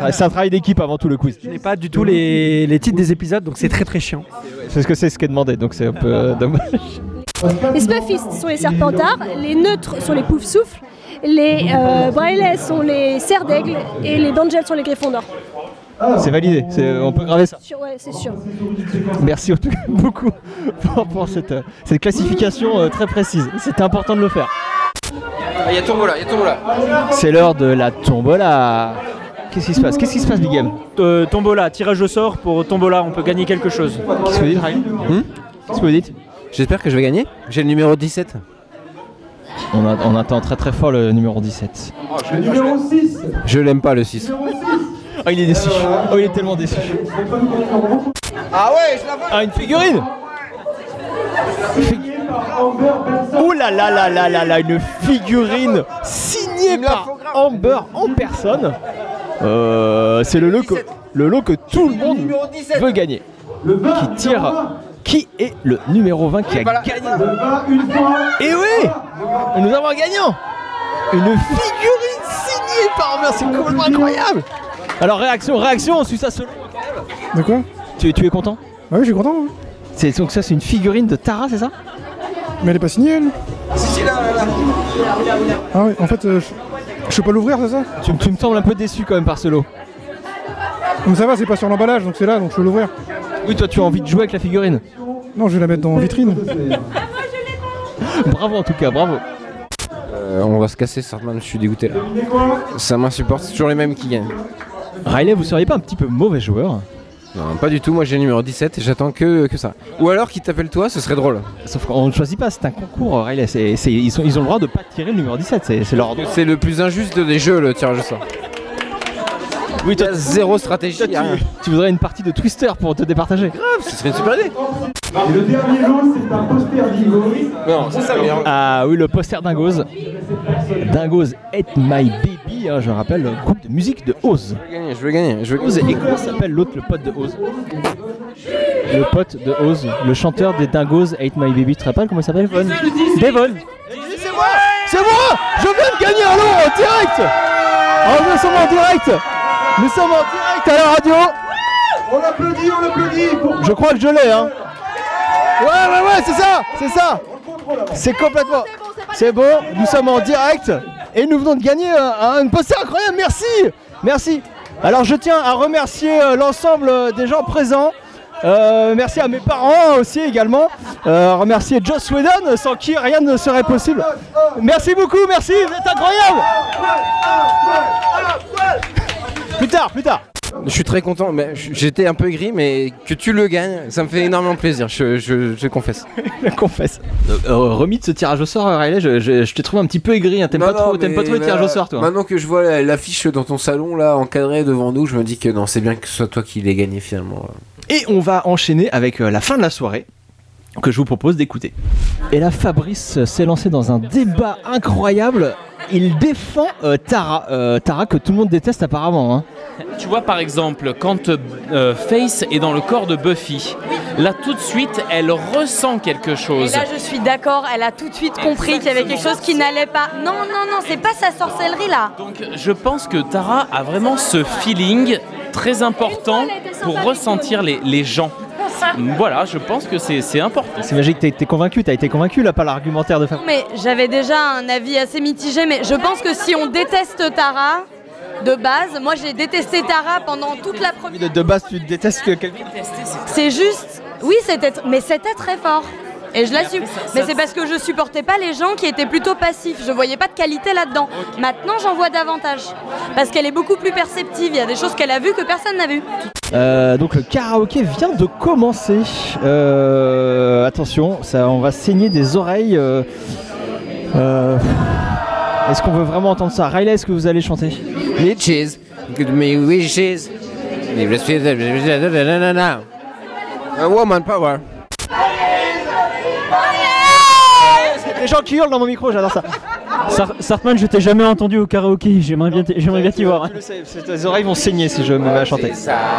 Ah, C'est un travail d'équipe avant tout le quiz. Je n'ai pas du tout les, les titres des épisodes, donc c'est très très chiant. C'est ce que c'est ce qui est demandé, donc c'est un peu euh, dommage. Les Spuffistes sont les serpentards, les neutres sont les poufs-souffles, les euh, Braillets sont les cerfs d'aigle et les Bangels sont les griffons d'or. C'est validé, on peut graver ça. Sûr, ouais, c'est sûr. Merci en tout cas beaucoup pour, pour cette, euh, cette classification euh, très précise. C'était important de le faire. Il y a Tombola, il y a Tombola. C'est l'heure de la tombola. Qu'est-ce qui se passe? Qu'est-ce qui se passe, Big Game Euh, tombola, tirage au sort pour Tombola, on peut gagner quelque chose. Qu'est-ce que vous dites, Ryan? Qu'est-ce que vous dites? J'espère que je vais gagner. J'ai le numéro 17. On, a- on attend très très fort le numéro 17. Le numéro 6 Je l'aime pas le 6. Oh, il est déçu. Oh, il est tellement déçu. Ah ouais, je la veux Ah, une figurine Oh là là là là là là, une figurine signée par Amber en personne. Euh, c'est le lot que le lot que tout le monde veut gagner. Qui tire qui est le numéro 20 qui a gagné Et oui Nous avons un gagnant Une figurine signée par Amber, c'est complètement incroyable Alors réaction, réaction, on suit ça solo. De quoi Tu, tu es content Ah oui, je suis content. hein. C'est donc ça, c'est une figurine de Tara, c'est ça Mais elle est pas signée, elle Si, si, là, là, là. Ah oui, en fait, euh, je, je peux pas l'ouvrir, c'est ça tu, tu me sembles un peu déçu quand même par ce lot. Mais ça va, c'est pas sur l'emballage, donc c'est là, donc je peux l'ouvrir. Oui, toi, tu as envie de jouer avec la figurine. Non, je vais la mettre dans vitrine. Bravo en tout cas, bravo. Euh, on va se casser, Sartman, je suis dégoûté là. Ça m'insupporte, c'est toujours les mêmes qui gagnent. Riley, vous seriez pas un petit peu mauvais joueur Non, pas du tout, moi j'ai le numéro 17 et j'attends que, que ça. Ou alors qu'il t'appelle toi, ce serait drôle. Sauf qu'on ne choisit pas, c'est un concours, Riley. c'est- c'est- ils, sont- ils ont le droit de pas tirer le numéro 17, c'est c'est leur droit. C'est le plus injuste des jeux, le tirage au sort. Oui, toi, zéro stratégie, toi, rien. tu, tu voudrais une partie de Twister pour te départager Grave, ce serait une super idée. Et le dernier lot, c'est un poster d'Igo. Non, ça, ça vient. Ah oui, le poster d'Ingos. Dingos Hate My Baby, hein, je rappelle, le groupe de musique de Oz. Je veux gagner, je veux gagner. Je veux Oz, et comment s'appelle l'autre, le pote de Oz? Le pote de Oz, le chanteur des Dingos Hate My Baby, tu te rappelles comment il s'appelle? Devon. Devon C'est moi C'est moi Je viens de gagner un lot en direct en direct Nous sommes en direct à la radio. On l'applaudit, on l'applaudit pour Je crois que je l'ai, hein. Ouais, ouais, ouais, c'est ça C'est ça. C'est complètement... C'est bon, nous sommes en direct et nous venons de gagner un, un poster incroyable, merci Merci. Alors je tiens à remercier euh, l'ensemble euh, des gens présents. Euh, merci à mes parents aussi également. Euh, remercier Joss Whedon, sans qui rien ne serait possible. Merci beaucoup, merci, vous êtes incroyable Plus tard, plus tard Je suis très content, mais j'étais un peu gris, mais que tu le gagnes, ça me fait énormément plaisir, je, je, je confesse. Je confesse. Euh, remis de ce tirage au sort, Riley, je, je, je t'ai trouvé un petit peu aigri. hein. T'aimes pas, trop, mais pas trop les tirages au sort, toi Maintenant que je vois la- l'affiche dans ton salon, là, encadrée devant nous, je me dis que non, c'est bien que ce soit toi qui l'aies gagné finalement. Et on va enchaîner avec euh, la fin de la soirée que je vous propose d'écouter. Et là, Fabrice s'est lancé dans un débat incroyable. Il défend euh, Tara, euh, Tara que tout le monde déteste apparemment. hein. Tu vois par exemple quand euh, Face est dans le corps de Buffy, là tout de suite elle ressent quelque Et chose. là, je suis d'accord, elle a tout de suite compris qu'il y avait quelque chose qui n'allait pas. Non, non, non, c'est pas sa sorcellerie là. Donc je pense que Tara a vraiment ce feeling très important pour ressentir les, les gens. Voilà, je pense que c'est important. C'est magique, t'es t'es convaincu, t'as été convaincu là par l'argumentaire de Fabrice. Mais j'avais déjà un avis assez mitigé, mais je pense que si on déteste Tara, de base, moi j'ai détesté Tara pendant toute la première. De, de base, tu détestes que quelqu'un. C'est juste. Oui, c'était. Mais c'était très fort. Et je l'assume. Mais c'est parce que je supportais pas les gens qui étaient plutôt passifs. Je voyais pas de qualité là-dedans. Maintenant, j'en vois davantage. Parce qu'elle est beaucoup plus perceptive. Il y a des choses qu'elle a vues que personne n'a vues. Euh, donc le karaoké vient de commencer. Euh, attention, ça, on va saigner des oreilles. euh, euh, est-ce qu'on veut vraiment entendre ça? Riley, est-ce que vous allez chanter? Bitches, give me wishes. A woman power. Des gens qui hurlent dans mon micro, j'adore ça. Sar- Sartman, je t'ai jamais entendu au karaoké, j'aimerais bien, t- j'aimerais bien t'y voir. Les oreilles vont saigner si je me mets à chanter.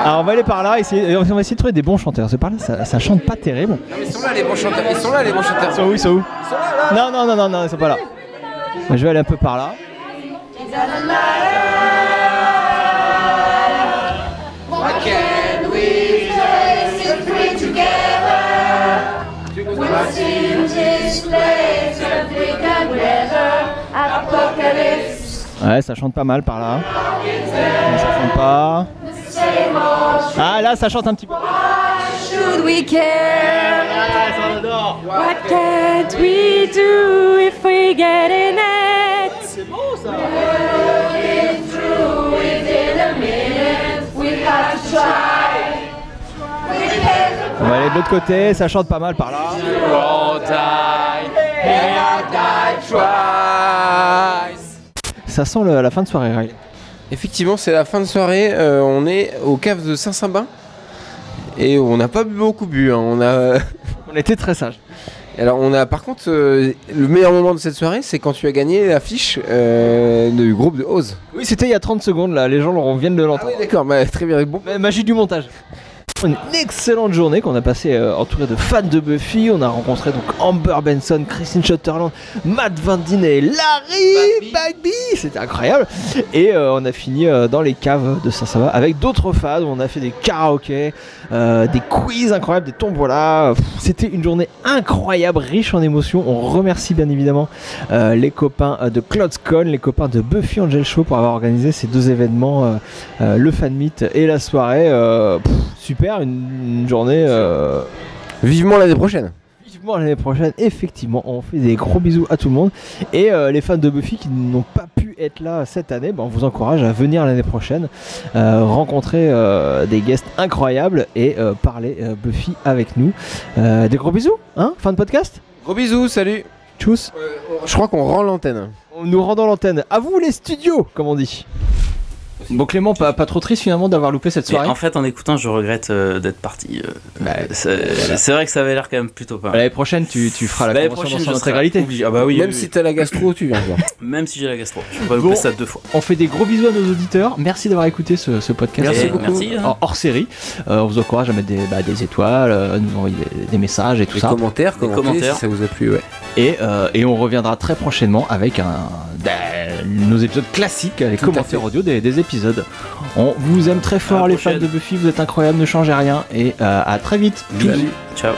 Alors on va aller par là, essayer, on va essayer de trouver des bons chanteurs. C'est par là, ça, ça chante pas terrible. Ils sont là les bons chanteurs, ils sont là les bons chanteurs. Ils sont où Ils sont où? Non, non, non, non, non, ils sont pas là. Je vais aller un peu par là. Ouais, ça chante pas mal par là. Ça chante pas. Ah là, ça chante un petit peu. Should we care? What can't we do if we get in it? Moving through within a minute. We have to try. On va aller de l'autre côté, ça chante pas mal par là. all die. Hey, I died twice? Ça sent le- la fin de soirée, Riley. Effectivement, c'est la fin de soirée. euh, on est au cave de Saint-Sambin. Et on n'a pas beaucoup bu. hein, On a. on était très sages. Alors, on a par contre. euh, le meilleur moment de cette soirée, c'est quand tu as gagné l'affiche euh, du groupe de Oz. Oui, c'était il y a 30 secondes là, les gens l'auront- viennent de l'entendre. D'accord, bah, très bien. Bon. Magie du montage. Une excellente journée qu'on a passée euh, entourée de fans de Buffy. On a rencontré donc Amber Benson, Christine Shutterland, Matt Van Dine et Larry Bagby. C'était incroyable. Et euh, on a fini euh, dans les caves de Saint-Sava avec d'autres fans. On a fait des karaokés, euh, des quiz incroyables, des tombolas. Pff, C'était une journée incroyable, riche en émotions. On remercie bien évidemment euh, les copains euh, de CloudScon, les copains de Buffy Angel Show pour avoir organisé ces deux événements, euh, le fan meet et la soirée. Pff, super, une, une journée. Vivement l'année prochaine. effectivement, l'année prochaine, effectivement, on fait des gros bisous à tout le monde. Et euh, les fans de Buffy qui n'ont pas être là cette année, ben, on vous encourage à venir l'année prochaine, euh, rencontrer euh, des guests incroyables et euh, parler Buffy avec nous. Des gros bisous, hein, fin de podcast? Gros bisous, salut. Tchuss. Je crois qu'on rend l'antenne. Nous rendons l'antenne. À vous les studios, comme on dit. Bon Clément, pas, pas trop triste finalement d'avoir loupé cette Mais soirée en fait, en écoutant, je regrette euh, d'être parti. euh, c'est c'est vrai que ça avait l'air quand même plutôt pas. mal. L'année prochaine, tu, tu feras la L'année convention dans son intégralité. Ah bah oui. Même oui, si oui. t'as la gastro, tu viens voir. Même si j'ai la gastro. Je peux pas Bon, louper ça deux fois. On fait des gros bisous à nos auditeurs. Merci d'avoir écouté ce, ce podcast. Merci Euh, beaucoup. Merci, hein. hors, hors série. Euh, on vous encourage à mettre des, bah, des étoiles, euh, à nous envoyer des, des messages et tout Des ça. commentaires, Des commentaires. si ça vous a plu, ouais. Et, euh, et on reviendra très prochainement avec un, bah, nos épisodes classiques, les commentaires audio des, des On vous aime très fort, les fans de Buffy. Vous êtes incroyables, ne changez rien. Et euh, à très vite. Ciao.